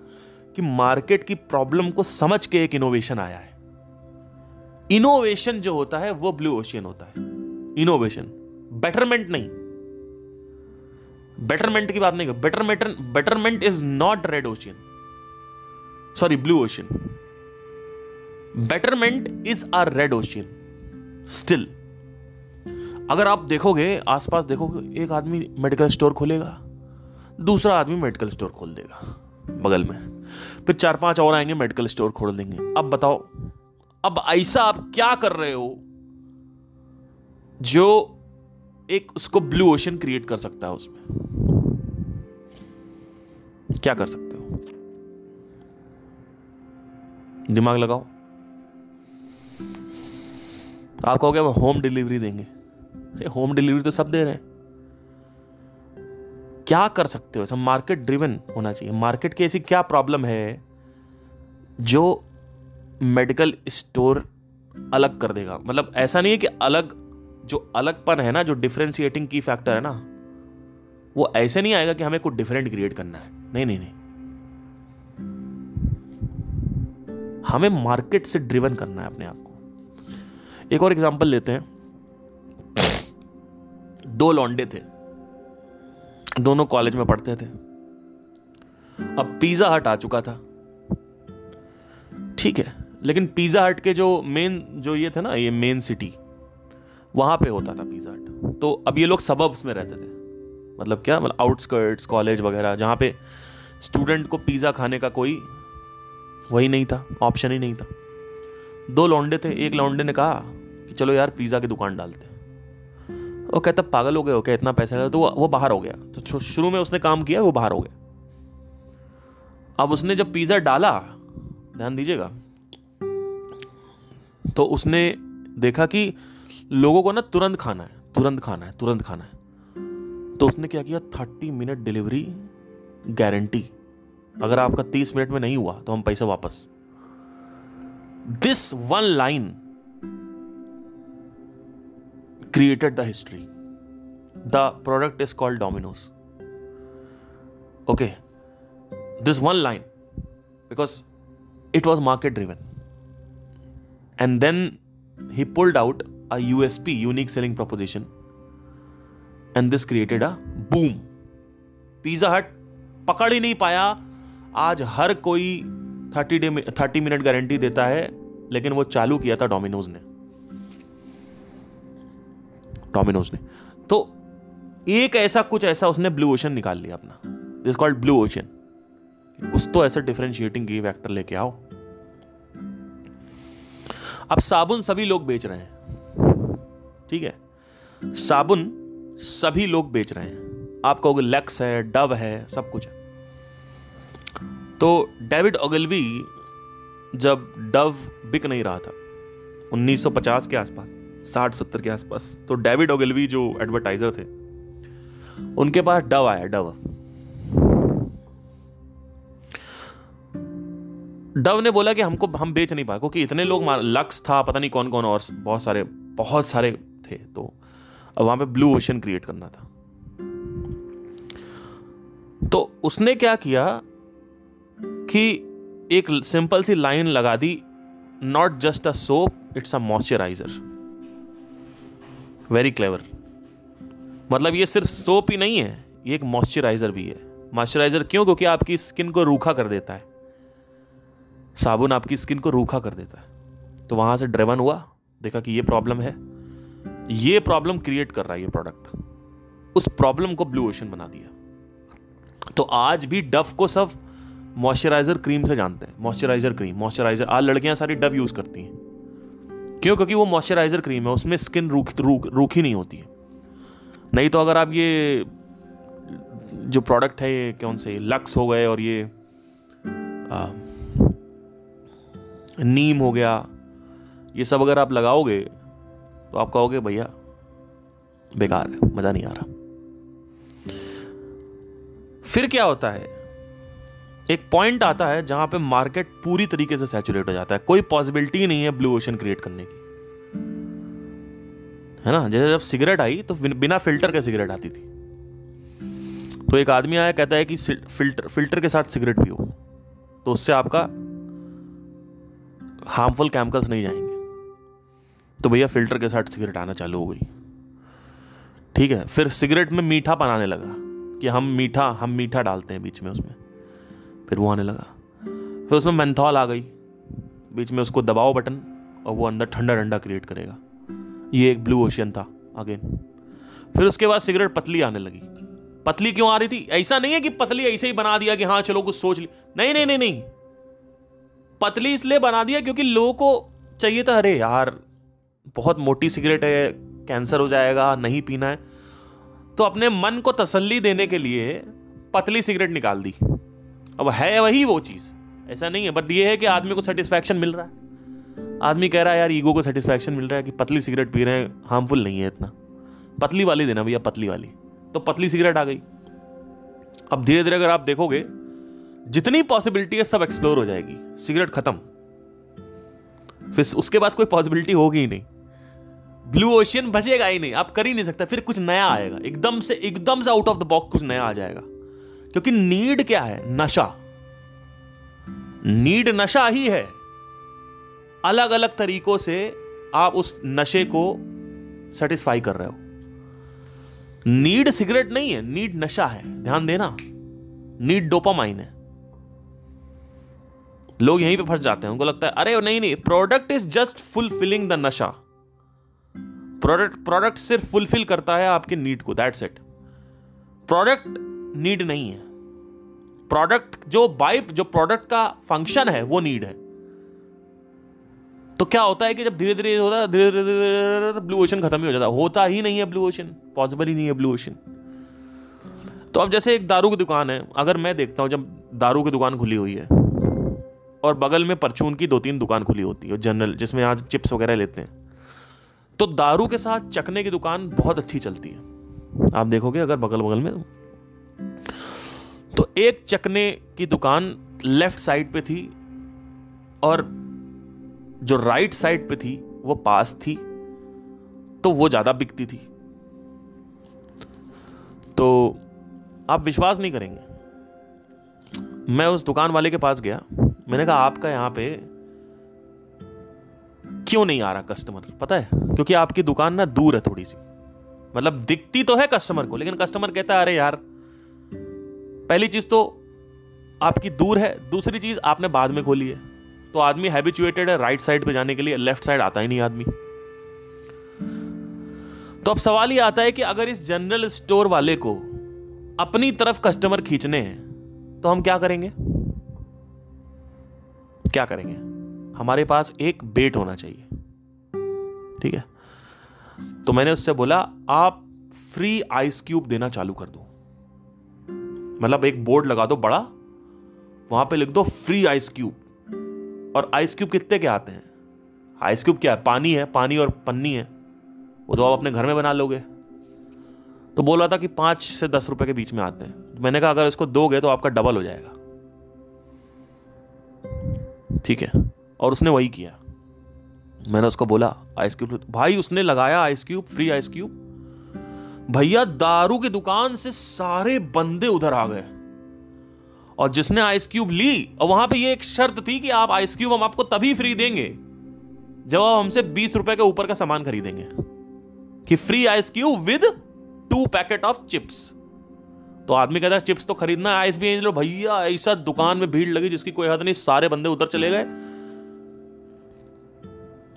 कि मार्केट की प्रॉब्लम को समझ के एक इनोवेशन आया है। इनोवेशन जो होता है, वो ब्लू ओशियन होता है। इनोवेशन बेटरमेंट नहीं। बेटरमेंट की बात नहीं betterment betterment is not red ocean sorry blue ocean betterment is are red ocean still अगर आप देखोगे, आसपास देखोगे, एक आदमी मेडिकल स्टोर खोलेगा, दूसरा आदमी मेडिकल स्टोर खोल देगा, बगल में। फिर चार पाँच और आएँगे मेडिकल स्टोर खोल देंगे। अब बताओ, अब ऐसा आप क्या कर रहे हो, जो एक उसको ब्लू ओशन क्रिएट कर सकता है उसमें? क्या कर सकते हो? दिमाग लगाओ। आप कहोगे हम होम डिलीवरी देंगे। अरे होम डिलीवरी तो सब दे रहे हैं। क्या कर सकते हो? सब मार्केट ड्रिवन होना चाहिए। मार्केट की ऐसी क्या प्रॉब्लम है जो मेडिकल स्टोर अलग कर देगा? मतलब ऐसा नहीं है कि अलग, जो अलगपन है ना, जो डिफ्रेंशिएटिंग की फैक्टर है ना, वो ऐसे नहीं आएगा कि हमें कुछ डिफरेंट क्रिएट करना है। नहीं नहीं नहीं। हमें मार्केट से ड्रिवन करना है अपने आप एक और एग्ज़ाम्पल लेते हैं। दो लौंडे थे। दोनों कॉलेज में पढ़ते थे। अब पिज्जा हट आ चुका था। ठीक है, लेकिन पिज्जा हट के जो मेन जो ये थे ना, ये मेन सिटी वहाँ पे होता था पिज्जा हट तो अब ये लोग सबब्स में रहते थे। मतलब क्या? मतलब आउटस्कर्ट्स कॉलेज वगैरह, जहाँ पे स्टूडेंट को पिज्जा खाने का कोई वही नहीं था ऑप्शन ही नहीं था। दो लौंडे थे, एक लौंडे ने कहा कि चलो यार पिज़्ज़ा की दुकान डालते हैं। वो कहता, पागल हो गए हो क्या? इतना पैसा है? तो वो बाहर हो गया। तो शुरू में उसने काम किया, वो बाहर हो गया। अब उसने जब पिज़्ज़ा डाला, ध्यान दीजिएगा तो उसने देखा कि लोगों को ना तुरंत खाना है, तुरंत खाना है, तुरंत खाना है। तो उसने क्या किया? Thirty minute delivery guarantee. अगर आपका तीस मिनट में नहीं हुआ तो हम पैसा वापस This one line created the history. The product is called Domino's. Okay, this one line, because it was market driven. And then he pulled out a USP, unique selling proposition, and this created a boom. Pizza Hut पकड़ ही नहीं पाया आज हर कोई thirty day thirty minute guarantee देता है, लेकिन वो चालू किया था डोमिनोज ने। डोमिनोज ने। तो एक ऐसा कुछ, ऐसा उसने ब्लू ओशन निकाल लिया अपना। दिस कॉल्ड ब्लू ओशन कुछ तो ऐसा डिफरेंशिएटिंग की फैक्टर लेके आओ। अब साबुन सभी लोग बेच रहे हैं। ठीक है? साबुन सभी लोग बेच रहे हैं। आप कहोगे लेक्स है डव है, सब कुछ है। तो डेविड ओगलवी जब डव बिक नहीं रहा था 1950 के आसपास, साठ सत्तर के आसपास तो डेविड ओगेलवी जो एडवर्टाइजर थे, उनके पास डव आया, डव। डव ने बोला कि हमको, हम बेच नहीं पाए, क्योंकि इतने लोग लक्स था, पता नहीं कौन कौन और बहुत सारे बहुत सारे थे तो अब वहाँ पे ब्लू ओशन क्रिएट करना था। तो उसने क्या किया कि एक सिंपल सी लाइन लगा दी not just a soap it's a moisturiser very clever मतलब ये सिर्फ़ सोप ही नहीं है, ये एक मॉइस्चराइजर भी है. मॉइस्चराइजर क्यों? क्योंकि आपकी स्किन को रूखा कर देता है. साबुन आपकी स्किन को रूखा कर देता है. तो वहाँ से ड्रेवन हुआ, देखा कि ये प्रॉब्लम है. ये प्रॉब्लम क्रिएट कर रहा है ये प्रोडक्ट उस प्रॉब्लम को ब्लू ओशन बना दिया. तो आज भी डफ को सब मॉइस्चराइजर क्रीम से जानते हैं। मॉइस्चराइजर क्रीम मॉइस्चराइजर आज लड़कियाँ सारी डव यूज़ करती हैं। क्यों? क्योंकि वो मॉइस्चराइजर क्रीम है उसमें स्किन रूख रूख रूखी नहीं होती है। नहीं तो अगर आप ये जो प्रोडक्ट है ये कौन से लक्स हो गए और ये आ, नीम हो गया ये सब अगर आप लगाओगे तो आप कहोगे भैया बेकार है मज़ा नहीं आ रहा। फिर क्या होता है? एक पॉइंट आता है जहाँ पे मार्केट पूरी तरीके से सैचुरेट हो जाता है। कोई पॉसिबिलिटी नहीं है ब्लू ओशन क्रिएट करने की। है ना? जैसे जब सिगरेट आई तो बिना फ़िल्टर के सिगरेट आती थी। तो एक आदमी आया, कहता है कि फ़िल्टर फ़िल्टर के साथ सिगरेट पियो। तो उससे आपका हार्मफुल केमिकल्स नहीं जाएँगे। तो भैया फ़िल्टर के साथ सिगरेट आना चालू हो गई। ठीक है? फिर सिगरेट में मीठा बनाने लगा कि हम मीठा हम मीठा डालते हैं बीच में उसमें। फिर वो आने लगा। फिर उसमें मैंथॉल आ गई। बीच में उसको दबाओ बटन और वो अंदर ठंडा ठंडा क्रिएट करेगा। ये एक ब्लू ओशियन था अगेन फिर उसके बाद सिगरेट पतली आने लगी। पतली क्यों आ रही थी? ऐसा नहीं है कि पतली ऐसे ही बना दिया कि हाँ चलो कुछ सोच ली। नहीं नहीं नहीं नहीं। पतली इसलिए बना दिया क्योंकि लोगों को चाहिए था, अरे यार, बहुत मोटी सिगरेट है कैंसर हो जाएगा, नहीं पीना है। तो अपने मन को तसल्ली देने के लिए पतली सिगरेट निकाल दी। अब है वही वो चीज़। ऐसा नहीं है बट ये है कि आदमी को सेटिस्फैक्शन मिल रहा है। आदमी कह रहा है, यार ईगो को सेटिस्फैक्शन मिल रहा है कि पतली सिगरेट पी रहे हैं हार्मफुल नहीं है इतना। पतली वाली देना भैया, पतली वाली। तो पतली सिगरेट आ गई। अब धीरे धीरे अगर आप देखोगे, जितनी पॉसिबिलिटी है, सब एक्सप्लोर हो जाएगी। सिगरेट खत्म। फिर उसके बाद कोई पॉसिबिलिटी होगी ही नहीं। ब्लू ओशियन बचेगा ही नहीं। आप कर ही नहीं सकते। फिर कुछ नया आएगा। एकदम से एकदम से आउट ऑफ़ द बॉक्स कुछ नया आ जाएगा। क्योंकि नीड क्या है? नशा। नीड नशा ही है। अलग अलग तरीकों से आप उस नशे को सेटिस्फाई कर रहे हो। नीड सिगरेट नहीं है, नीड नशा है। ध्यान देना, नीड डोपामाइन है। लोग यहीं पे फंस जाते हैं। उनको लगता है, अरे, नहीं नहीं product is just fulfilling the नशा। प्रोडक्ट प्रोडक्ट सिर्फ़ फुलफिल करता है आपके नीड को दैट्स इट प्रोडक्ट नीड नहीं है। प्रोडक्ट जो बाइप जो प्रोडक्ट का फ़ंक्शन है, वो नीड है। तो क्या होता है कि जब धीरे धीरे होता है धीरे धीरे ब्लू ओशन खत्म ही हो जाता होता ही नहीं है ब्लू ओशन पॉसिबल ही नहीं है ब्लू ओशन तो अब जैसे एक दारू की दुकान है अगर मैं देखता हूँ जब दारू की दुकान खुली हुई है और बगल में परचून की दो तीन दुकान खुली होती है जनरल जिसमें आज चिप्स वगैरह लेते हैं तो दारू के साथ चकने की दुकान बहुत अच्छी चलती है आप देखोगे अगर बगल बगल में तो एक चकने की दुकान लेफ़्ट साइड पे थी और जो राइट साइड पे थी, वो पास थी तो वो ज़्यादा बिकती थी। तो आप विश्वास नहीं करेंगे। मैं उस दुकान वाले के पास गया। मैंने कहा, आपका यहाँ पे क्यों नहीं आ रहा कस्टमर पता है? क्योंकि आपकी दुकान ना दूर है थोड़ी सी। मतलब दिखती तो है कस्टमर को, लेकिन कस्टमर कहता है, अरे यार पहली चीज़ तो आपकी दूर है, दूसरी चीज़ आपने बाद में खोली है। तो आदमी हैबिचुएटेड है राइट साइड पे जाने के लिए लेफ़्ट साइड आता ही नहीं आदमी। तो अब सवाल ये आता है कि अगर इस जनरल स्टोर वाले को अपनी तरफ़ कस्टमर खींचने हैं तो हम क्या करेंगे? क्या करेंगे? हमारे पास एक बेट होना चाहिए। ठीक है? तो मैंने उससे बोला, आप फ्री आइस क्यूब देना चालू कर दो। मतलब एक बोर्ड लगा दो बड़ा, वहाँ पे लिख दो फ्री आइस क्यूब और आइस क्यूब कितने के आते हैं? आइस क्यूब क्या है? पानी है, पानी और पन्नी है। वो तो आप अपने घर में बना लोगे। तो बोल रहा था कि पाँच से दस रुपए के बीच में आते हैं। मैंने कहा, अगर इसको दोगे तो आपका डबल हो जाएगा। ठीक है। और उसने वही किया। मैंने उसको बोला आइस क्यूब भाई उसने लगाया ice cube free ice cube भैया दारू की दुकान से सारे बंदे उधर आ गए। और जिसने आइस क्यूब ली, और वहाँ पे ये एक शर्त थी कि आप आइस क्यूब हम आपको तभी फ्री देंगे, जब आप हमसे बीस रुपए के ऊपर का सामान खरीदेंगे। कि free ice cube with two packet of chips तो आदमी कहता है चिप्स तो खरीदना है आइस भी लो भैया, ऐसा दुकान में भीड़ लगी जिसकी कोई हद नहीं, सारे बंदे उधर चले गए।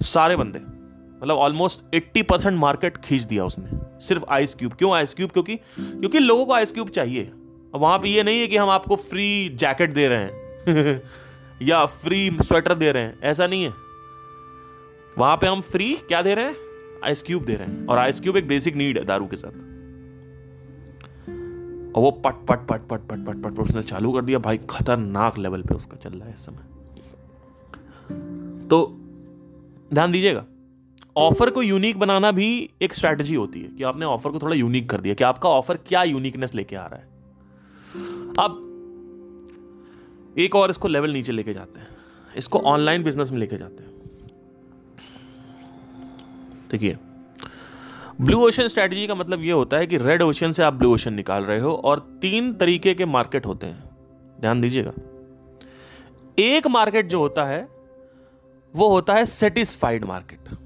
सारे बंदे। मतलब ऑलमोस्ट 80 परसेंट मार्केट खींच दिया उसने। सिर्फ़ आइस क्यूब क्यों आइस क्यूब क्योंकि क्योंकि लोगों को आइस क्यूब चाहिए। वहाँ पे ये नहीं है कि हम आपको फ्री जैकेट दे रहे हैं, या फ्री स्वेटर दे रहे हैं। ऐसा नहीं है। वहाँ पे हम फ्री क्या दे रहे हैं? आइस क्यूब दे रहे हैं। और आइस क्यूब एक बेसिक नीड है दारू के साथ। और वो पट पट पट पट पट पट पट, उसने चालू कर दिया। भाई, खतरनाक लेवल पे उसका चल रहा है इस समय। तो ध्यान दीजिएगा। ऑफ़र को यूनिक बनाना भी एक स्ट्रैटेजी होती है कि आपने ऑफ़र को थोड़ा यूनिक कर दिया, कि आपका ऑफ़र क्या यूनिकनेस लेके आ रहा है। अब, एक और इसको लेवल नीचे लेके जाते हैं। इसको ऑनलाइन बिज़नेस में लेके जाते हैं। देखिए ब्लू ओशन स्ट्रेटजी का मतलब यह होता है कि रेड ओशन से आप ब्लू ओशन निकाल रहे हो और तीन तरीके के मार्केट होते हैं। ध्यान दीजिएगा। एक मार्केट जो होता है, वो होता है सेटिस्फाइड मार्केट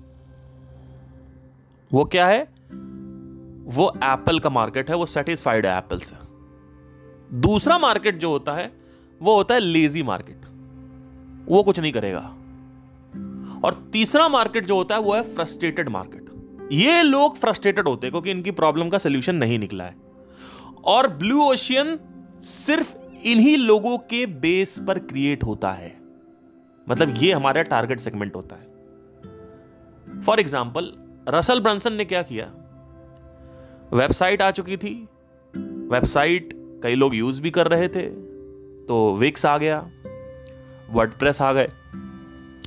वो क्या है? वो एप्पल का मार्केट है, वो सेटिस्फाइड है एप्पल से। दूसरा मार्केट जो होता है, वो होता है लेजी मार्केट वो कुछ नहीं करेगा। और तीसरा मार्केट जो होता है, वो है फ्रस्ट्रेटेड मार्केट ये लोग फ्रस्ट्रेटेड होते हैं, क्योंकि इनकी प्रॉब्लम का सोल्यूशन नहीं निकला है। और ब्लू ओशियन सिर्फ़ इन्हीं लोगों के बेस पर क्रिएट होता है। मतलब ये हमारा टारगेट सेगमेंट होता है। फॉर एग्ज़ाम्पल रसल ब्रंसन ने क्या किया? वेबसाइट आ चुकी थी। वेबसाइट कई लोग यूज़ भी कर रहे थे तो विक्स आ गया वर्ड आ गए,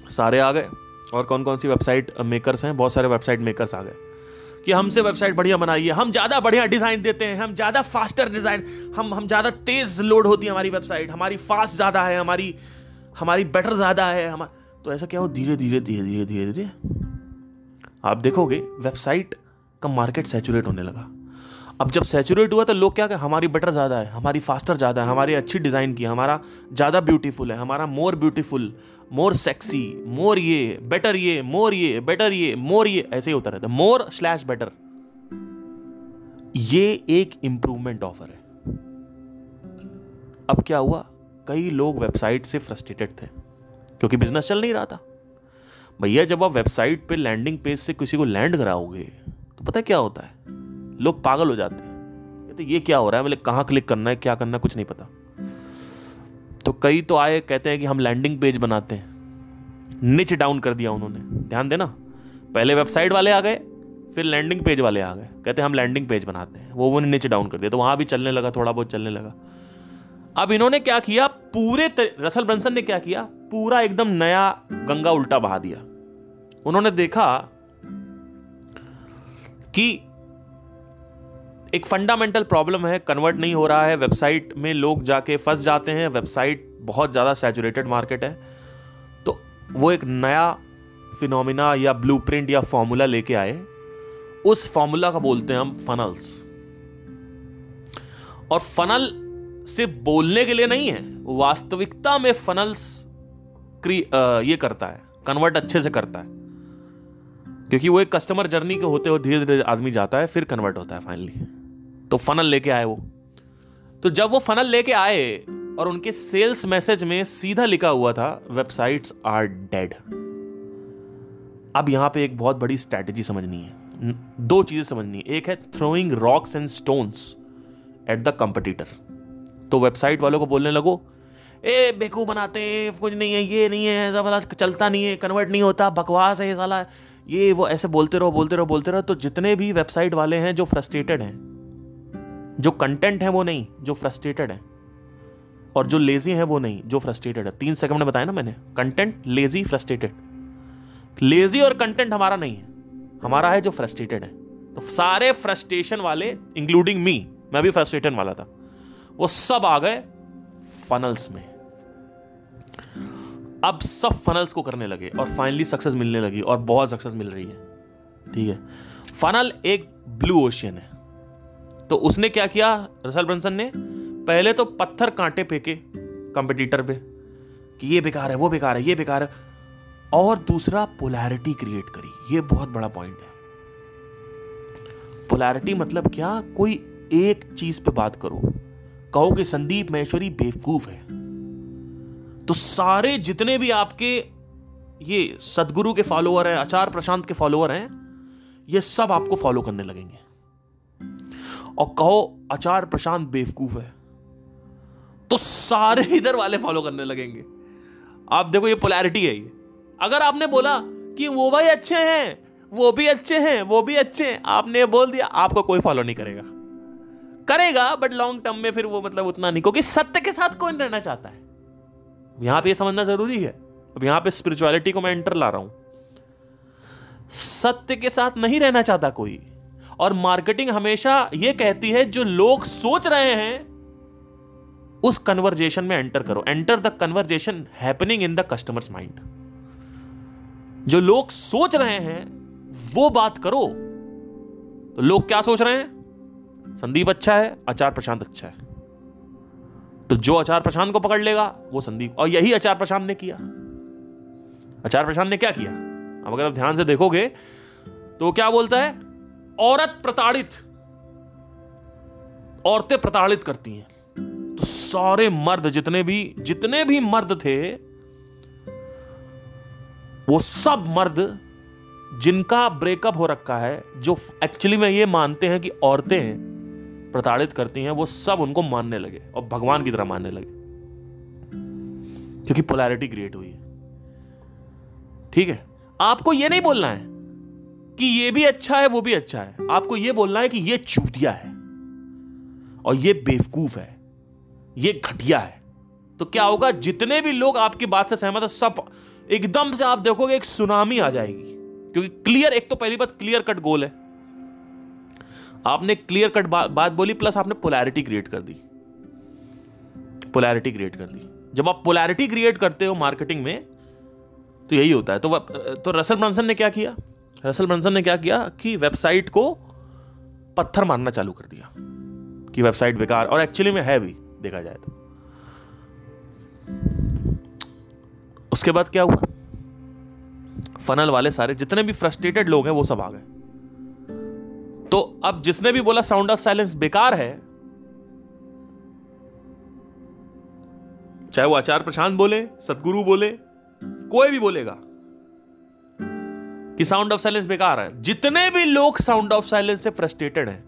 सारे आ गए, और कौन कौन सी वेबसाइट मेकर्स हैं? बहुत सारे वेबसाइट मेकर्स आ गए। कि हमसे वेबसाइट बढ़िया बनाइए, हम ज़्यादा बढ़िया डिज़ाइन देते हैं, हम ज़्यादा फास्टर डिज़ाइन, हम हम ज़्यादा तेज़ लोड होती है हमारी वेबसाइट, हमारी फास्ट ज़्यादा है, हमारी हमारी बेटर ज़्यादा है, हम तो ऐसा क्या हो? धीरे धीरे धीरे धीरे धीरे धीरे आप देखोगे वेबसाइट का मार्केट सेचुरेट होने लगा। अब जब सेचुरेट हुआ तो लोग क्या कहें, हमारी बेटर ज़्यादा है, हमारी फास्टर ज़्यादा है, हमारी अच्छी डिज़ाइन की हमारा ज़्यादा ब्यूटीफुल है, हमारा मोर ब्यूटीफुल मोर सेक्सी मोर ये बेटर ये मोर ये बेटर ये मोर ये, ऐसे ही होता रहता है। मोर स्लैश बेटर ये एक इंप्रूवमेंट ऑफ़र है। अब क्या हुआ? कई लोग वेबसाइट से फ्रस्ट्रेटेड थे, क्योंकि बिज़नेस चल नहीं रहा था। भैया, जब आप वेबसाइट पे लैंडिंग पेज से किसी को लैंड कराओगे तो पता है क्या होता है? लोग पागल हो जाते हैं। कहते ये क्या हो रहा है? मतलब कहाँ क्लिक करना है? क्या करना है? कुछ नहीं पता. तो कई तो आए, कहते हैं कि हम लैंडिंग पेज बनाते हैं। निच डाउन कर दिया उन्होंने। ध्यान देना, पहले वेबसाइट वाले आ गए, फिर लैंडिंग पेज वाले आ गए। कहते हैं, हम लैंडिंग पेज बनाते हैं। वो उन्होंने नीचे डाउन कर दिया तो वहाँ भी चलने लगा, थोड़ा बहुत चलने लगा। अब इन्होंने क्या किया? पूरे रसल ब्रंसन ने क्या किया? पूरा एकदम नया गंगा उल्टा बहा दिया। उन्होंने देखा कि एक फंडामेंटल प्रॉब्लम है कन्वर्ट नहीं हो रहा है वेबसाइट में लोग जाके फंस जाते हैं वेबसाइट बहुत ज़्यादा सैचुरेटेड मार्केट है। तो वो एक नया फिनोमिना या ब्लूप्रिंट या फॉर्मूला लेके आए। उस फॉर्मूला का बोलते हैं हम फनल्स और फनल सिर्फ़ बोलने के लिए नहीं है, वास्तविकता में फनल्स ये करता है कन्वर्ट अच्छे से करता है। क्योंकि वो एक कस्टमर जर्नी के होते हुए धीरे धीरे आदमी जाता है, फिर कन्वर्ट होता है फाइनली तो फनल लेके आए वो। तो जब वो फनल लेके आए और उनके सेल्स मैसेज में सीधा लिखा हुआ था वेबसाइट्स आर डेड अब यहाँ पे एक बहुत बड़ी स्ट्रैटेजी समझनी है। दो चीज़ें समझनी है। एक है throwing rocks and stones at the competitor तो वेबसाइट वालों को बोलने लगो ए बेकू बनाते कुछ नहीं है, ये नहीं है, ऐसा वाला चलता नहीं है कन्वर्ट नहीं होता, बकवास है ये साला। ये वो ऐसे बोलते रहो बोलते रहो बोलते रहो तो जितने भी वेबसाइट वाले हैं जो फ्रस्ट्रेटेड हैं, जो कंटेंट है वो नहीं, जो फ्रस्ट्रेटेड है, और जो लेजी है वो नहीं, जो फ्रस्ट्रेटेड है। तीन सेकंड में बताया ना मैंने कंटेंट लेजी फ्रस्ट्रेटेड लेजी और कंटेंट हमारा नहीं है, हमारा है जो फ्रस्ट्रेटेड है। तो सारे फ्रस्ट्रेशन वाले इंक्लूडिंग मी मैं भी फ्रस्ट्रेटेड वाला था, वो सब आ गए फनल्स में। अब सब फनल्स को करने लगे और फाइनली सक्सेस मिलने लगी और बहुत सक्सेस मिल रही है। ठीक है? फनल एक ब्लू ओशियन है। तो उसने क्या किया? रसल ब्रंसन ने पहले तो पत्थर कांटे फेंके कंपटीटर पे कि ये बेकार है, वो बेकार है, ये बेकार है। और दूसरा पोलैरिटी क्रिएट करी। ये बहुत बड़ा पॉइंट है। पोलैरिटी मतलब क्या? कोई एक चीज़ पे बात करो। कहो कि संदीप महेश्वरी बेवकूफ़ है। तो सारे जितने भी आपके ये सदगुरु के फॉलोअर हैं, आचार प्रशांत के फॉलोअर हैं, ये सब आपको फॉलो करने लगेंगे। और कहो, आचार प्रशांत बेवकूफ़ है तो सारे इधर वाले फॉलो करने लगेंगे। आप देखो, ये पोलैरिटी है ये। अगर आपने बोला कि वो भाई अच्छे हैं, वो भी अच्छे हैं, वो भी अच्छे हैं, आपने बोल दिया, आपको कोई फॉलो नहीं करेगा। करेगा बट लॉन्ग टर्म में फिर वो मतलब उतना नहीं, क्योंकि सत्य के साथ कौन रहना चाहता है? यहाँ पे ये समझना ज़रूरी है। अब यहाँ पे स्पिरिचुअलिटी को मैं एंटर ला रहा हूँ। सत्य के साथ नहीं रहना चाहता कोई। और मार्केटिंग हमेशा यह कहती है, जो लोग सोच रहे हैं, उस कन्वर्जेशन में एंटर करो। Enter the conversation happening in the customers mind जो लोग सोच रहे हैं, वो बात करो। तो लोग क्या सोच रहे हैं? संदीप अच्छा है, आचार प्रशांत अच्छा है। तो जो आचार प्रशांत को पकड़ लेगा, वो संदीप। और यही आचार प्रशांत ने किया। आचार प्रशांत ने क्या किया? अब अगर आप ध्यान से देखोगे तो क्या बोलता है? औरत प्रताड़ित। औरतें प्रताड़ित करती हैं। तो सारे मर्द जितने भी जितने भी मर्द थे, वो सब मर्द जिनका ब्रेकअप हो रखा है, जो एक्चुअली में ये मानते हैं कि औरतें प्रताड़ित करती हैं, वो सब उनको मानने लगे और भगवान की तरह मानने लगे। क्योंकि पोलैरिटी क्रिएट हुई है। ठीक है? आपको ये नहीं बोलना है कि ये भी अच्छा है, वो भी अच्छा है। आपको ये बोलना है कि ये चूतिया है और ये बेवकूफ़ है, ये घटिया है। तो क्या होगा, जितने भी लोग आपकी बात से सहमत है, सब एकदम से आप देखोगे एक सुनामी आ जाएगी। क्योंकि क्लियर एक तो पहली बात क्लियर कट गोल है। आपने क्लियर कट बा, बात बोली प्लस आपने पोलैरिटी क्रिएट कर दी। पोलैरिटी क्रिएट कर दी। जब आप पोलैरिटी क्रिएट करते हो मार्केटिंग में तो यही होता है। तो तो रसल ब्रंसन ने क्या किया? रसल ब्रंसन ने क्या किया कि वेबसाइट को पत्थर मारना चालू कर दिया कि वेबसाइट बेकार और एक्चुअली में है भी देखा जाए तो। उसके बाद क्या हुआ? फनल वाले सारे जितने भी फ्रस्ट्रेटेड लोग हैं वो सब आ गए। तो अब जिसने भी बोला साउंड ऑफ़ साइलेंस बेकार है, चाहे वो आचार प्रशांत बोले, सदगुरु बोले, कोई भी बोलेगा कि साउंड ऑफ़ साइलेंस बेकार है। जितने भी लोग साउंड ऑफ़ साइलेंस से फ्रस्ट्रेटेड हैं,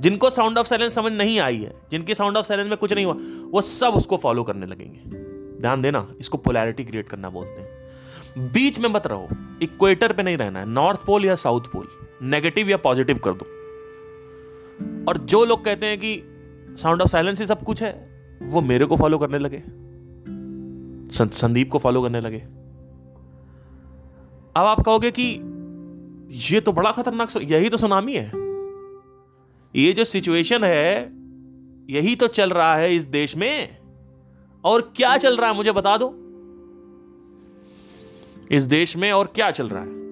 जिनको साउंड ऑफ़ साइलेंस समझ नहीं आई है, जिनकी साउंड ऑफ़ साइलेंस में कुछ नहीं हुआ, वो सब उसको फॉलो करने लगेंगे। ध्यान देना, इसको पोलैरिटी क्रिएट करना बोलते हैं। बीच में मत रहो इक्वेटर पे नहीं रहना है नॉर्थ पोल या साउथ पोल नेगेटिव या पॉजिटिव कर दो। और जो लोग कहते हैं कि साउंड ऑफ़ साइलेंस ही सब कुछ है, वो मेरे को फॉलो करने लगे। संदीप को फॉलो करने लगे। अब आप कहोगे कि ये तो बड़ा खतरनाक यही तो सुनामी है। ये जो सिचुएशन है, यही तो चल रहा है इस देश में। और क्या चल रहा है मुझे बता दो। इस देश में और क्या चल रहा है?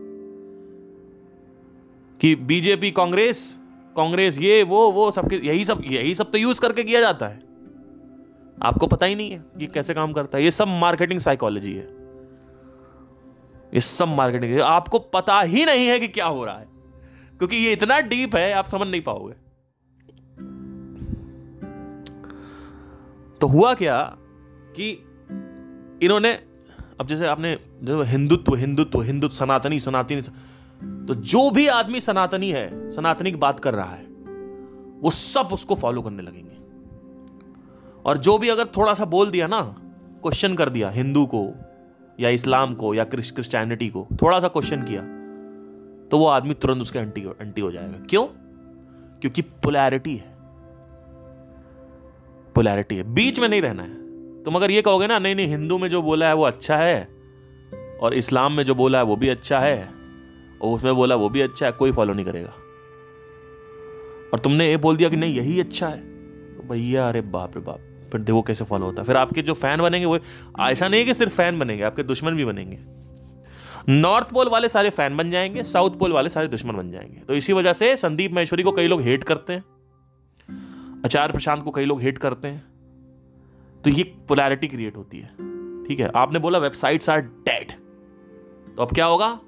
कि बीजेपी, कांग्रेस कांग्रेस ये, वो वो सबके, यही सब यही सब तो यूज़ करके किया जाता है। आपको पता ही नहीं है कि कैसे काम करता है। ये सब मार्केटिंग साइकोलॉजी है। ये सब मार्केटिंग आपको पता ही नहीं है कि क्या हो रहा है। क्योंकि ये इतना डीप है, आप समझ नहीं पाओगे। तो हुआ क्या कि इन्होंने, अब जैसे आपने जो हिंदुत्व हिंदुत्व हिंदुत्व, सनातनी सनातनी तो जो भी आदमी सनातनी है सनातनी की बात कर रहा है, वो सब उसको फॉलो करने लगेंगे। और जो भी अगर थोड़ा सा बोल दिया ना क्वेश्चन कर दिया, हिंदू को, या इस्लाम को, या क्रिश्चियनिटी को, थोड़ा सा क्वेश्चन किया तो वो आदमी तुरंत उसके एंटी एंटी हो जाएगा। क्यों? क्योंकि पोलैरिटी है। पोलैरिटी है। बीच में नहीं रहना है। तुम अगर ये कहोगे ना, नहीं नहीं, हिंदू में जो बोला है वो अच्छा है, और इस्लाम में जो बोला है वो भी अच्छा है और उसमें बोला, वो भी अच्छा है, कोई फॉलो नहीं करेगा. और तुमने ये बोल दिया कि नहीं, यही अच्छा है। तो भैया, अरे बाप रे बाप, फिर देखो कैसे फॉलो होता है। फिर आपके जो फ़ैन बनेंगे, वो ऐसा नहीं है कि सिर्फ़ फ़ैन बनेंगे, आपके दुश्मन भी बनेंगे। नॉर्थ पोल वाले सारे फ़ैन बन जाएँगे साउथ पोल वाले सारे दुश्मन बन जाएँगे। तो इसी वजह से संदीप महेश्वरी को कई लोग हेट करते हैं, आचार्य प्रशांत को कई लोग हेट करते हैं। तो ये पोलैरिटी क्रिएट होती है, ठीक है? आपने बोला वेबसाइट्स आर डेड तो अब क्या होगा?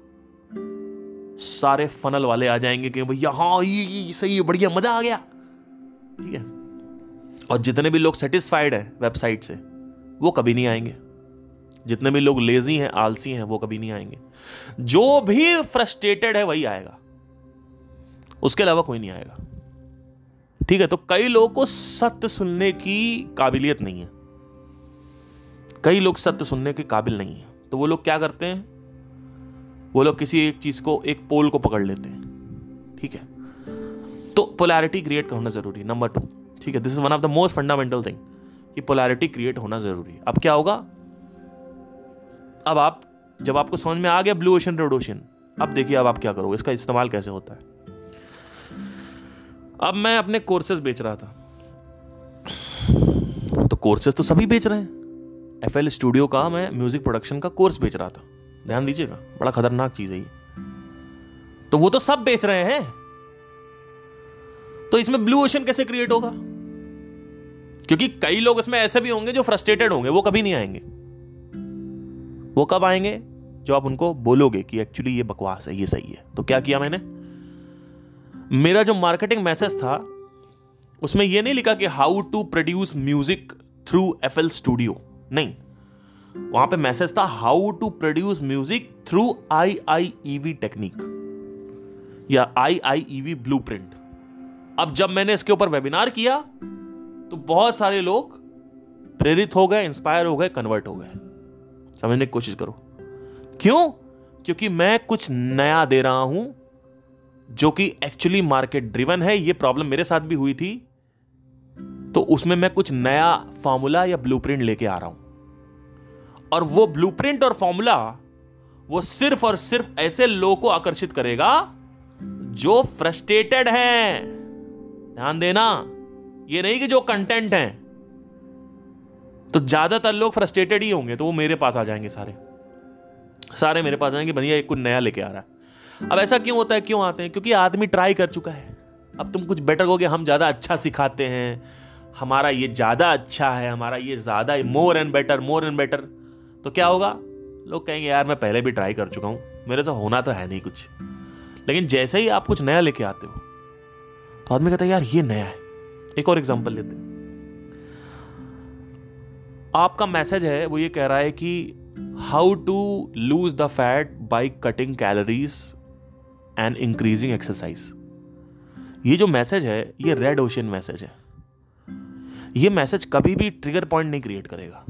सारे फनल वाले आ जाएँगे कि भैया हाँ ये, ये सही है बढ़िया मज़ा आ गया। ठीक है? और जितने भी लोग सेटिस्फाइड हैं वेबसाइट से वो कभी नहीं आएँगे। जितने भी लोग लेजी हैं आलसी हैं वो कभी नहीं आएँगे। जो भी फ्रस्ट्रेटेड है वही आएगा। उसके अलावा कोई नहीं आएगा। ठीक है? तो कई लोगों को सत्य सुनने की काबिलियत नहीं है। कई लोग सत्य सुनने के काबिल नहीं है। तो वो लोग क्या करते हैं? वो लोग किसी एक चीज़ को, एक पोल को पकड़ लेते हैं। ठीक है? तो पोलैरिटी क्रिएट होना ज़रूरी है नंबर टू ठीक है? This is one of the most fundamental thing कि पोलैरिटी क्रिएट होना ज़रूरी। है अब क्या होगा? अब आप, जब आपको समझ में आ गया ब्लू ओशन रेड ओशन अब देखिए अब आप क्या करोगे? इसका इस्तेमाल कैसे होता है? अब मैं अपने कोर्सेज बेच रहा था। तो कोर्सेज तो सभी बेच रहे हैं। एफ़ एल स्टूडियो का मैं म्यूज़िक प्रोडक्शन का कोर्स बेच रहा था। ध्यान दीजिएगा, बड़ा खतरनाक चीज़ है ये। तो वो तो सब बेच रहे हैं। तो इसमें ब्लू ओशन कैसे क्रिएट होगा? क्योंकि कई लोग इसमें ऐसे भी होंगे जो फ्रस्ट्रेटेड होंगे, वो कभी नहीं आएँगे। वो कब आएँगे? जो आप उनको बोलोगे कि एक्चुअली ये बकवास है, ये सही है। तो क्या किया मैंने? मेरा जो मार्केटिंग मैसेज था, उसमें यह नहीं लिखा कि how to produce music through F L studio नहीं। वहाँ पे मैसेज था how to produce music through I I EV technique या I I EV blueprint अब जब मैंने इसके ऊपर वेबिनार किया तो बहुत सारे लोग प्रेरित हो गए इंस्पायर हो गए कन्वर्ट हो गए। समझने की कोशिश करो। क्यों? क्योंकि मैं कुछ नया दे रहा हूँ, जो कि एक्चुअली मार्केट ड्रिवन है। ये प्रॉब्लम मेरे साथ भी हुई थी। तो उसमें मैं कुछ नया फॉर्मूला या ब्लूप्रिंट लेके आ रहा हूँ। और वो ब्लूप्रिंट और फॉर्मूला वो सिर्फ़ और सिर्फ़ ऐसे लोगों को आकर्षित करेगा जो फ्रस्ट्रेटेड हैं। ध्यान देना, ये नहीं कि जो कंटेंट हैं। तो ज़्यादातर लोग फ्रस्ट्रेटेड ही होंगे तो वो मेरे पास आ जाएँगे सारे। सारे मेरे पास आएँगे भैया एक कुछ नया लेके आ रहा है। अब ऐसा क्यों होता है, क्यों आते हैं? क्योंकि आदमी ट्राई कर चुका है। अब तुम कुछ बेटर गया हम ज़्यादा अच्छा सिखाते हैं। हमारा ये ज़्यादा अच्छा है, हमारा ये ज़्यादा more and better more and better तो क्या होगा? लोग कहेंगे, यार, मैं पहले भी ट्राई कर चुका हूँ। मेरे से होना तो है नहीं कुछ। लेकिन जैसे ही आप कुछ नया लेके आते हो तो आदमी कहता है, यार, ये नया है। एक और एग्ज़ाम्पल लेते हैं। आपका मैसेज है, वो ये कह रहा है कि how to lose the fat by cutting calories and increasing exercise ये जो मैसेज है, ये रेड ओशन मैसेज है। ये मैसेज कभी भी ट्रिगर पॉइंट नहीं क्रिएट करेगा।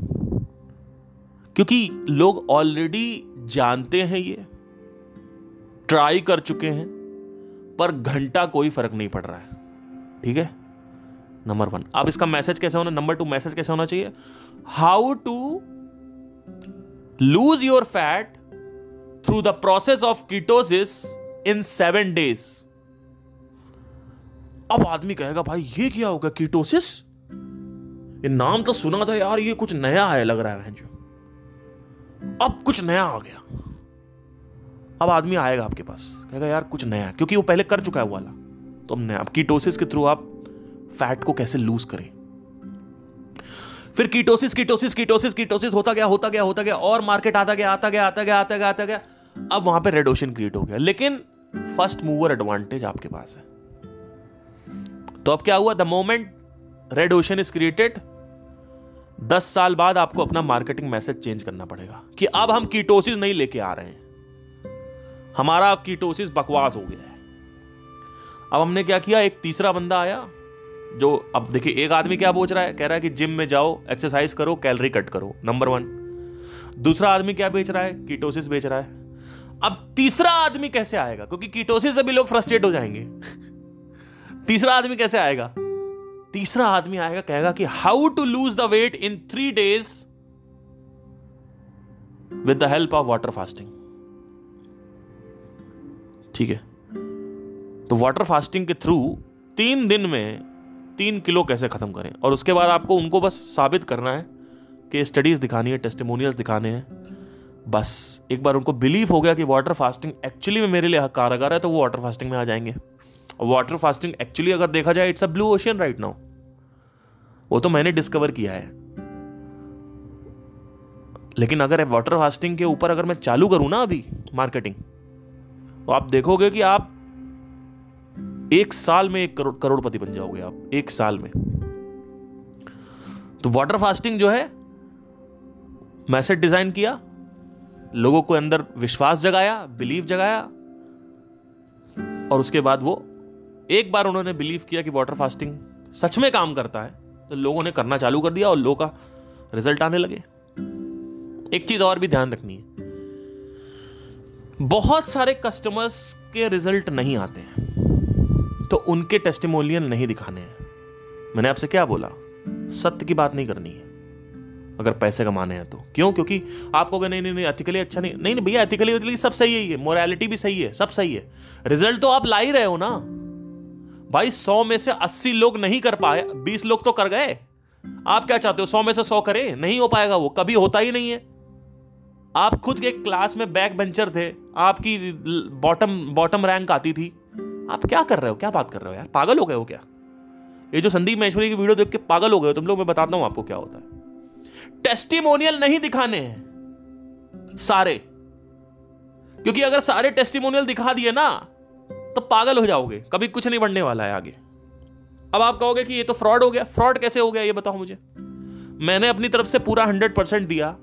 क्योंकि लोग ऑलरेडी जानते हैं ये ट्राई कर चुके हैं, पर घंटा कोई फ़र्क नहीं पड़ रहा है। ठीक है? नंबर वन अब इसका मैसेज कैसे होना? नंबर टू मैसेज कैसे होना चाहिए? How to lose your fat through the process of ketosis in seven days अब आदमी कहेगा, भाई, ये क्या होगा कीटोसिस ये नाम तो सुना था यार, ये कुछ नया है लग रहा है जो अब कुछ नया आ गया। अब आदमी आएगा आपके पास। कहेगा, यार, कुछ नया क्योंकि वो पहले कर चुका है वो वाला। तो अब नया। अब कीटोसिस के थ्रू आप फैट को कैसे लूज करें? फिर कीटोसिस कीटोसिस कीटोसिस कीटोसिस। होता गया होता गया होता गया। और मार्केट आता गया आता गया आता गया आता गया आता गया। अब वहाँ पे रेड ओशन क्रिएट हो गया। लेकिन फ़र्स्ट मूवर एडवांटेज आपके पास है। तो अब क्या हुआ? The moment red ocean is created दस साल बाद आपको अपना मार्केटिंग मैसेज चेंज करना पड़ेगा कि अब हम कीटोसिस नहीं लेके आ रहे हैं। हमारा अब कीटोसिस बकवास हो गया है। अब हमने क्या किया? एक तीसरा बंदा आया जो अब देखिए, एक आदमी क्या बोच रहा है? कह रहा है कि जिम में जाओ एक्सरसाइज करो कैलरी कट करो नंबर वन दूसरा आदमी क्या बेच रहा है? कीटोसिस बेच रहा है। अब तीसरा आदमी कैसे आएगा? क्योंकि कीटोसिस से भी लोग फ्रस्ट्रेट हो जाएँगे। तीसरा आदमी कैसे आएगा? तीसरा आदमी आएगा, कहेगा कि how to lose the weight in three days with the help of water fasting ठीक है? तो वाटर फास्टिंग के थ्रू तीन दिन में तीन किलो कैसे खत्म करें? और उसके बाद आपको उनको बस साबित करना है कि स्टडीज़ दिखानी है टेस्टिमोनियल्स दिखाने हैं। बस, एक बार उनको बिलीव हो गया कि वाटर फास्टिंग एक्चुअली में मेरे लिए कारगर है तो वो वाटर फास्टिंग में आ जाएँगे। वाटर फास्टिंग एक्चुअली अगर देखा जाए it's a blue ocean right now वो तो मैंने डिस्कवर किया है। लेकिन अगर वाटर फास्टिंग के ऊपर अगर मैं चालू करूँ ना अभी मार्केटिंग तो आप देखोगे कि आप एक साल में एक करोड़, करोड़पति बन जाओगे आप, एक साल में। तो वाटर फास्टिंग जो है मैसेज डिज़ाइन किया, लोगों को अंदर विश्वास जगाया बिलीव जगाया, और उसके बाद वो एक बार उन्होंने बिलीव किया कि वाटर फास्टिंग सच में काम करता है तो लोगों ने करना चालू कर दिया और लोगों का रिज़ल्ट आने लगे। एक चीज़ और भी ध्यान रखनी है। बहुत सारे कस्टमर्स के रिज़ल्ट नहीं आते हैं तो उनके टेस्टिमोनियल नहीं दिखाने हैं। मैंने आपसे क्या बोला? सत्य की बात नहीं करनी है, अगर पैसे कमाने हैं तो। क्यों? क्योंकि आप कहोगे नहीं नहीं नहीं एथिकली अच्छा नहीं नहीं नहीं, भैया एथिकली एथिकली सब सही है ये मोरालिटी भी सही है, सब सही है। रिज़ल्ट तो आप ला ही रहे हो ना। भाई, सौ में से अस्सी लोग नहीं कर पाए। बीस लोग तो कर गए। आप क्या चाहते हो, सौ में से सौ करे? नहीं हो पाएगा वो, कभी होता ही नहीं है। आप खुद के क्लास में बैक बेंचर थे, आपकी बॉटम बॉटम रैंक आती थी। आप क्या कर रहे हो, क्या बात कर रहे हो यार? पागल हो गए हो क्या? ये जो संदीप महेश्वरी की वीडियो देख के पागल हो गए हो, तुम लोग, मैं बताता हूँ आपको क्या होता है। टेस्टिमोनियल नहीं दिखाने हैं, सारे। क्योंकि अगर सारे टेस्टिमोनियल दिखा दिए ना तो पागल हो जाओगे, कभी कुछ नहीं बढ़ने वाला है आगे। अब आप कहोगे कि ये तो फ्रॉड हो गया, फ्रॉड कैसे हो गया, ये बताओ मुझे। मैंने अपनी तरफ़ से पूरा हंड्रेड परसेंट दिया।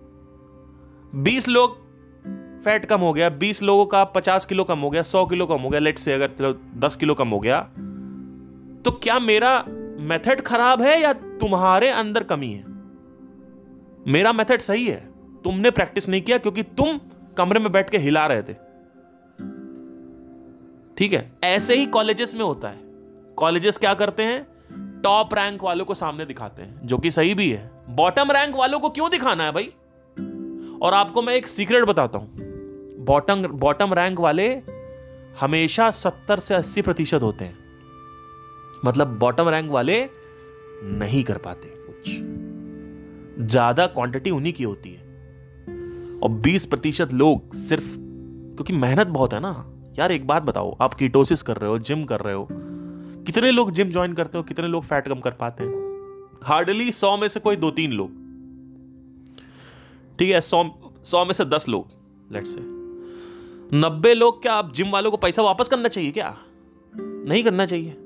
बीस लोग फैट कम हो गया, बीस लोगों का पचास किलो कम हो गया, सौ किलो कम हो गया लेट से अगर दस किलो कम हो गया तो क्या मेरा मेथड खराब है या तुम्हारे अंदर कमी है? मेरा मेथड सही है, तुमने प्रैक्टिस नहीं किया क्योंकि तुम कमरे में बैठ के हिला रहे थे। ठीक है? ऐसे ही कॉलेजेस में होता है। कॉलेजेस क्या करते हैं? टॉप रैंक वालों को सामने दिखाते हैं, जो कि सही भी है। बॉटम रैंक वालों को क्यों दिखाना है भाई? और आपको मैं एक सीक्रेट बताता हूँ। बॉटम बॉटम रैंक वाले हमेशा सत्तर से अस्सी प्रतिशत होते हैं। मतलब बॉटम रैंक वाले नहीं कर पाते कुछ। ज़्यादा क्वांटिटी उन्हीं की होती है। और बीस प्रतिशत लोग सिर्फ़, क्योंकि मेहनत बहुत है ना। यार एक बात बताओ, आप कीटोसिस कर रहे हो जिम कर रहे हो, कितने लोग जिम ज्वाइन करते हो, कितने लोग फैट कम कर पाते हैं? हार्डली सौ में से कोई दो तीन लोग। ठीक है, सौ सौ में से दस लोग लेट से नब्बे लोग क्या आप जिम वालों को पैसा वापस करना चाहिए क्या? नहीं करना चाहिए।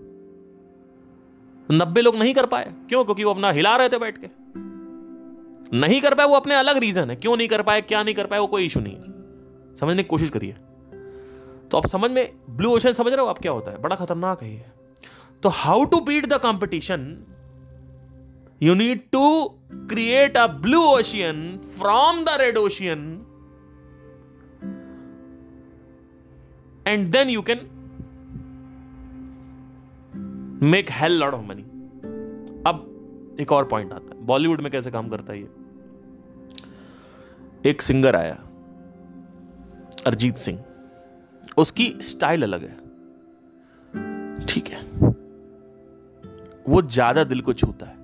नब्बे लोग नहीं कर पाए, क्यों? क्योंकि वो अपना हिला रहे थे बैठ के। नहीं कर पाए, वो अपने अलग रीजन है, क्यों नहीं कर पाए, क्या नहीं कर पाए, वो कोई इशू नहीं है। समझने की कोशिश करिए। तो आप समझ में ब्लू ओशन समझ रहे हो आप क्या होता है? बड़ा खतरनाक है ये। तो how to beat the competition you need to create a blue ocean from the red ocean and then you can make hell lot of money अब एक और पॉइंट आता है। बॉलीवुड में कैसे काम करता है ये? एक सिंगर आया, अरिजीत सिंह। उसकी स्टाइल अलग है। ठीक है। वो ज़्यादा दिल को छूता है।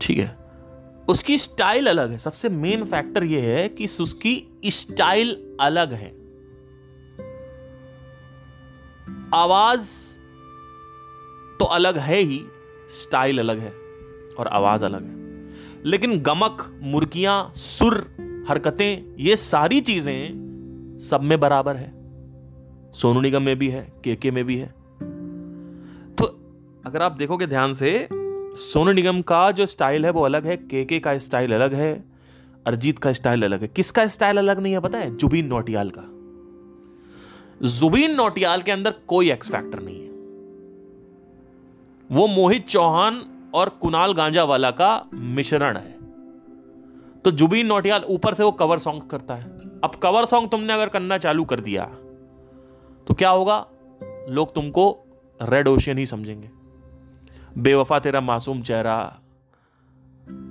ठीक है। उसकी स्टाइल अलग है। सबसे मेन फैक्टर ये है कि उसकी स्टाइल अलग है। आवाज़ तो अलग है ही, स्टाइल अलग है और आवाज़ अलग है। लेकिन गमक, मुर्गियाँ, सुर, हरकतें, ये सारी चीज़ें सब में बराबर है। सोनू निगम में भी है, केके में भी है। तो अगर आप देखोगे ध्यान से, सोनू निगम का जो स्टाइल है वो अलग है, केके का स्टाइल अलग है, अरिजीत का स्टाइल अलग है। किसका स्टाइल अलग नहीं है पता है? जुबीन नोटियाल का। जुबीन नोटियाल के अंदर कोई एक्स फैक्टर नहीं है। वो मोहित चौहान और कुणाल गांजावाला का मिश्रण है। तो जुबीन नोटियाल ऊपर से वो कवर सॉन्ग करता है। अब कवर सॉन्ग तुमने अगर करना चालू कर दिया तो क्या होगा? लोग तुमको रेड ओशियन ही समझेंगे। बेवफा तेरा मासूम चेहरा,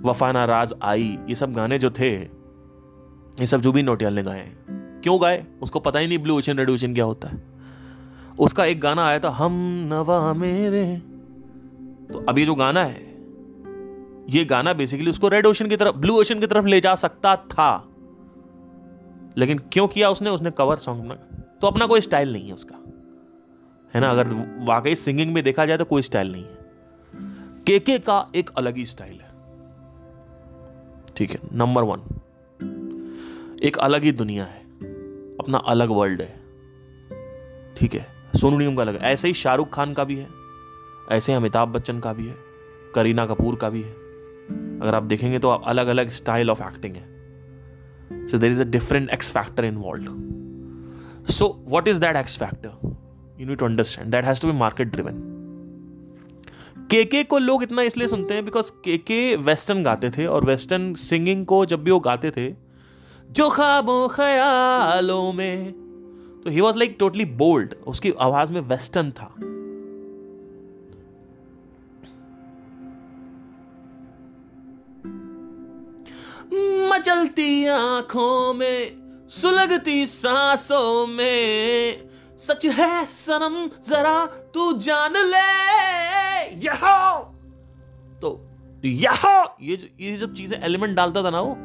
वफा ना राज आई, ये सब गाने जो थे, ये सब जुबीन नोटियाल ने गाए क्यों गाए? उसको पता ही नहीं ब्लू ओशन रेड ओशन क्या होता है। उसका एक गाना आया था, हम नवा मेरे। तो अब ये जो गाना है, ये गाना बेसिकली उसको रेड ओशन की तरफ़ ब्लू ओशन की तरफ़ ले जा सकता था। लेकिन क्यों किया उसने? उसने कवर सॉन्ग में। तो अपना कोई स्टाइल नहीं है उसका। है ना? अगर वाकई सिंगिंग में देखा जाए तो कोई स्टाइल नहीं है। केके का एक अलग ही स्टाइल है। ठीक है? नंबर वन एक अलग ही दुनिया है। अपना अलग वर्ल्ड है। ठीक है? सोनू निगम का अलग है। ऐसे ही शाहरुख खान का भी है। ऐसे ही अमिताभ बच्चन का भी है। करीना कपूर का भी है। अगर आप देखेंगे तो आप अलग अलग स्टाइल ऑफ़ एक्टिंग है। So there is a different X factor in world so what is that X factor you need to understand that has to be market driven KK को लोग इतना इसलिए सुनते हैं बिकॉज़ केके वेस्टर्न गाते थे और वेस्टर्न सिंगिंग को जब भी वो गाते थे, जो खाबों ख्यालों में तो he was like totally bold उसकी आवाज़ में वेस्टर्न था. मचलती आँखों में, सुलगती सांसों में। सच है सनम, जरा तू जान ले। यहो! तो यहो! ये जो, ये जब चीज़ें एलिमेंट डालता था ना वो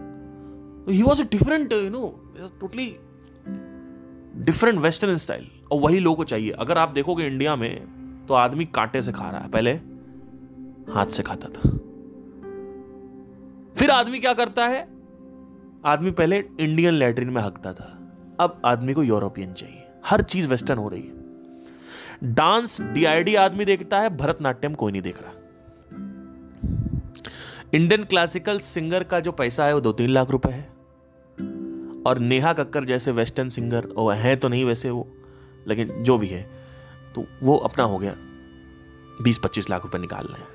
he was different you know totally different western style और वही लोगों को चाहिए। अगर आप देखोगे इंडिया में तो आदमी कांटे से खा रहा है। पहले हाथ से खाता था। फिर आदमी क्या करता है? आदमी पहले इंडियन लैट्रिन में हकता था। अब आदमी को यूरोपियन चाहिए। हर चीज़ वेस्टर्न हो रही है। डांस डीआईडी आदमी देखता है, भरतनाट्यम कोई नहीं देख रहा। इंडियन क्लासिकल सिंगर का जो पैसा है वो दो तीन लाख रुपए है। और नेहा कक्कर जैसे वेस्टर्न सिंगर, वो है तो नहीं वैसे वो, लेकिन जो भी है तो वो अपना हो गया, बीस पच्चीस लाख रुपए निकाल रहे हैं।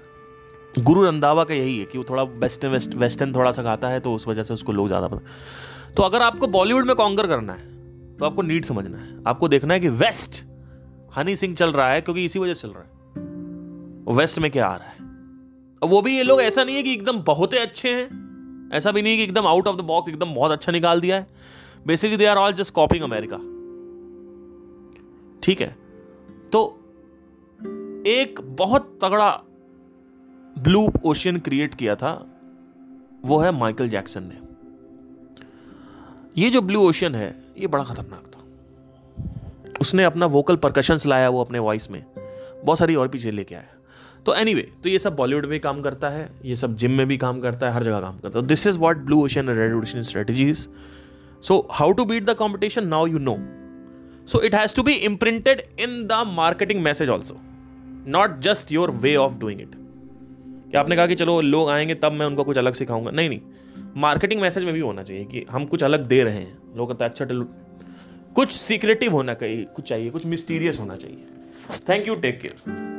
गुरु रंधावा का यही है कि वो थोड़ा वेस्टर्न वेस्ट वेस्टर्न थोड़ा सा गाता है तो उस वजह से उसको लोग ज़्यादा पता तो अगर आपको बॉलीवुड में कॉन्कर करना है तो आपको नीड समझना है। आपको देखना है कि वेस्ट, हनी सिंह चल रहा है क्योंकि इसी वजह से चल रहा है। वेस्ट में क्या आ रहा है? अब वो भी ये लोग ऐसा नहीं है कि एकदम बहुत ही अच्छे हैं। ऐसा भी नहीं है कि एकदम आउट ऑफ़ द बॉक्स एकदम बहुत अच्छा निकाल दिया है। Basically they are all just copying America ठीक है? तो एक बहुत तगड़ा ब्लू ओशियन क्रिएट किया था वो है माइकल जैक्सन ने। ये जो ब्लू ओशन है ये बड़ा खतरनाक था। उसने अपना वोकल परकशंस लाया वो अपने वॉइस में। बहुत सारी और चीज़ें लेके आया। तो एनी anyway, तो ये सब बॉलीवुड में काम करता है ये सब जिम में भी काम करता है हर जगह काम करता है। This is what blue ocean red ocean strategies so how to beat the competition now you know so it has to be imprinted in the marketing message also not just your way of doing it क्या आपने कहा कि चलो लोग आएँगे, तब मैं उनको कुछ अलग सिखाऊँगा। नहीं नहीं। मार्केटिंग मैसेज में भी होना चाहिए कि हम कुछ अलग दे रहे हैं। लोग कहते हैं अच्छा कुछ सीक्रेटिव होना चाहिए कुछ चाहिए, कुछ मिस्टीरियस होना चाहिए। Thank you take care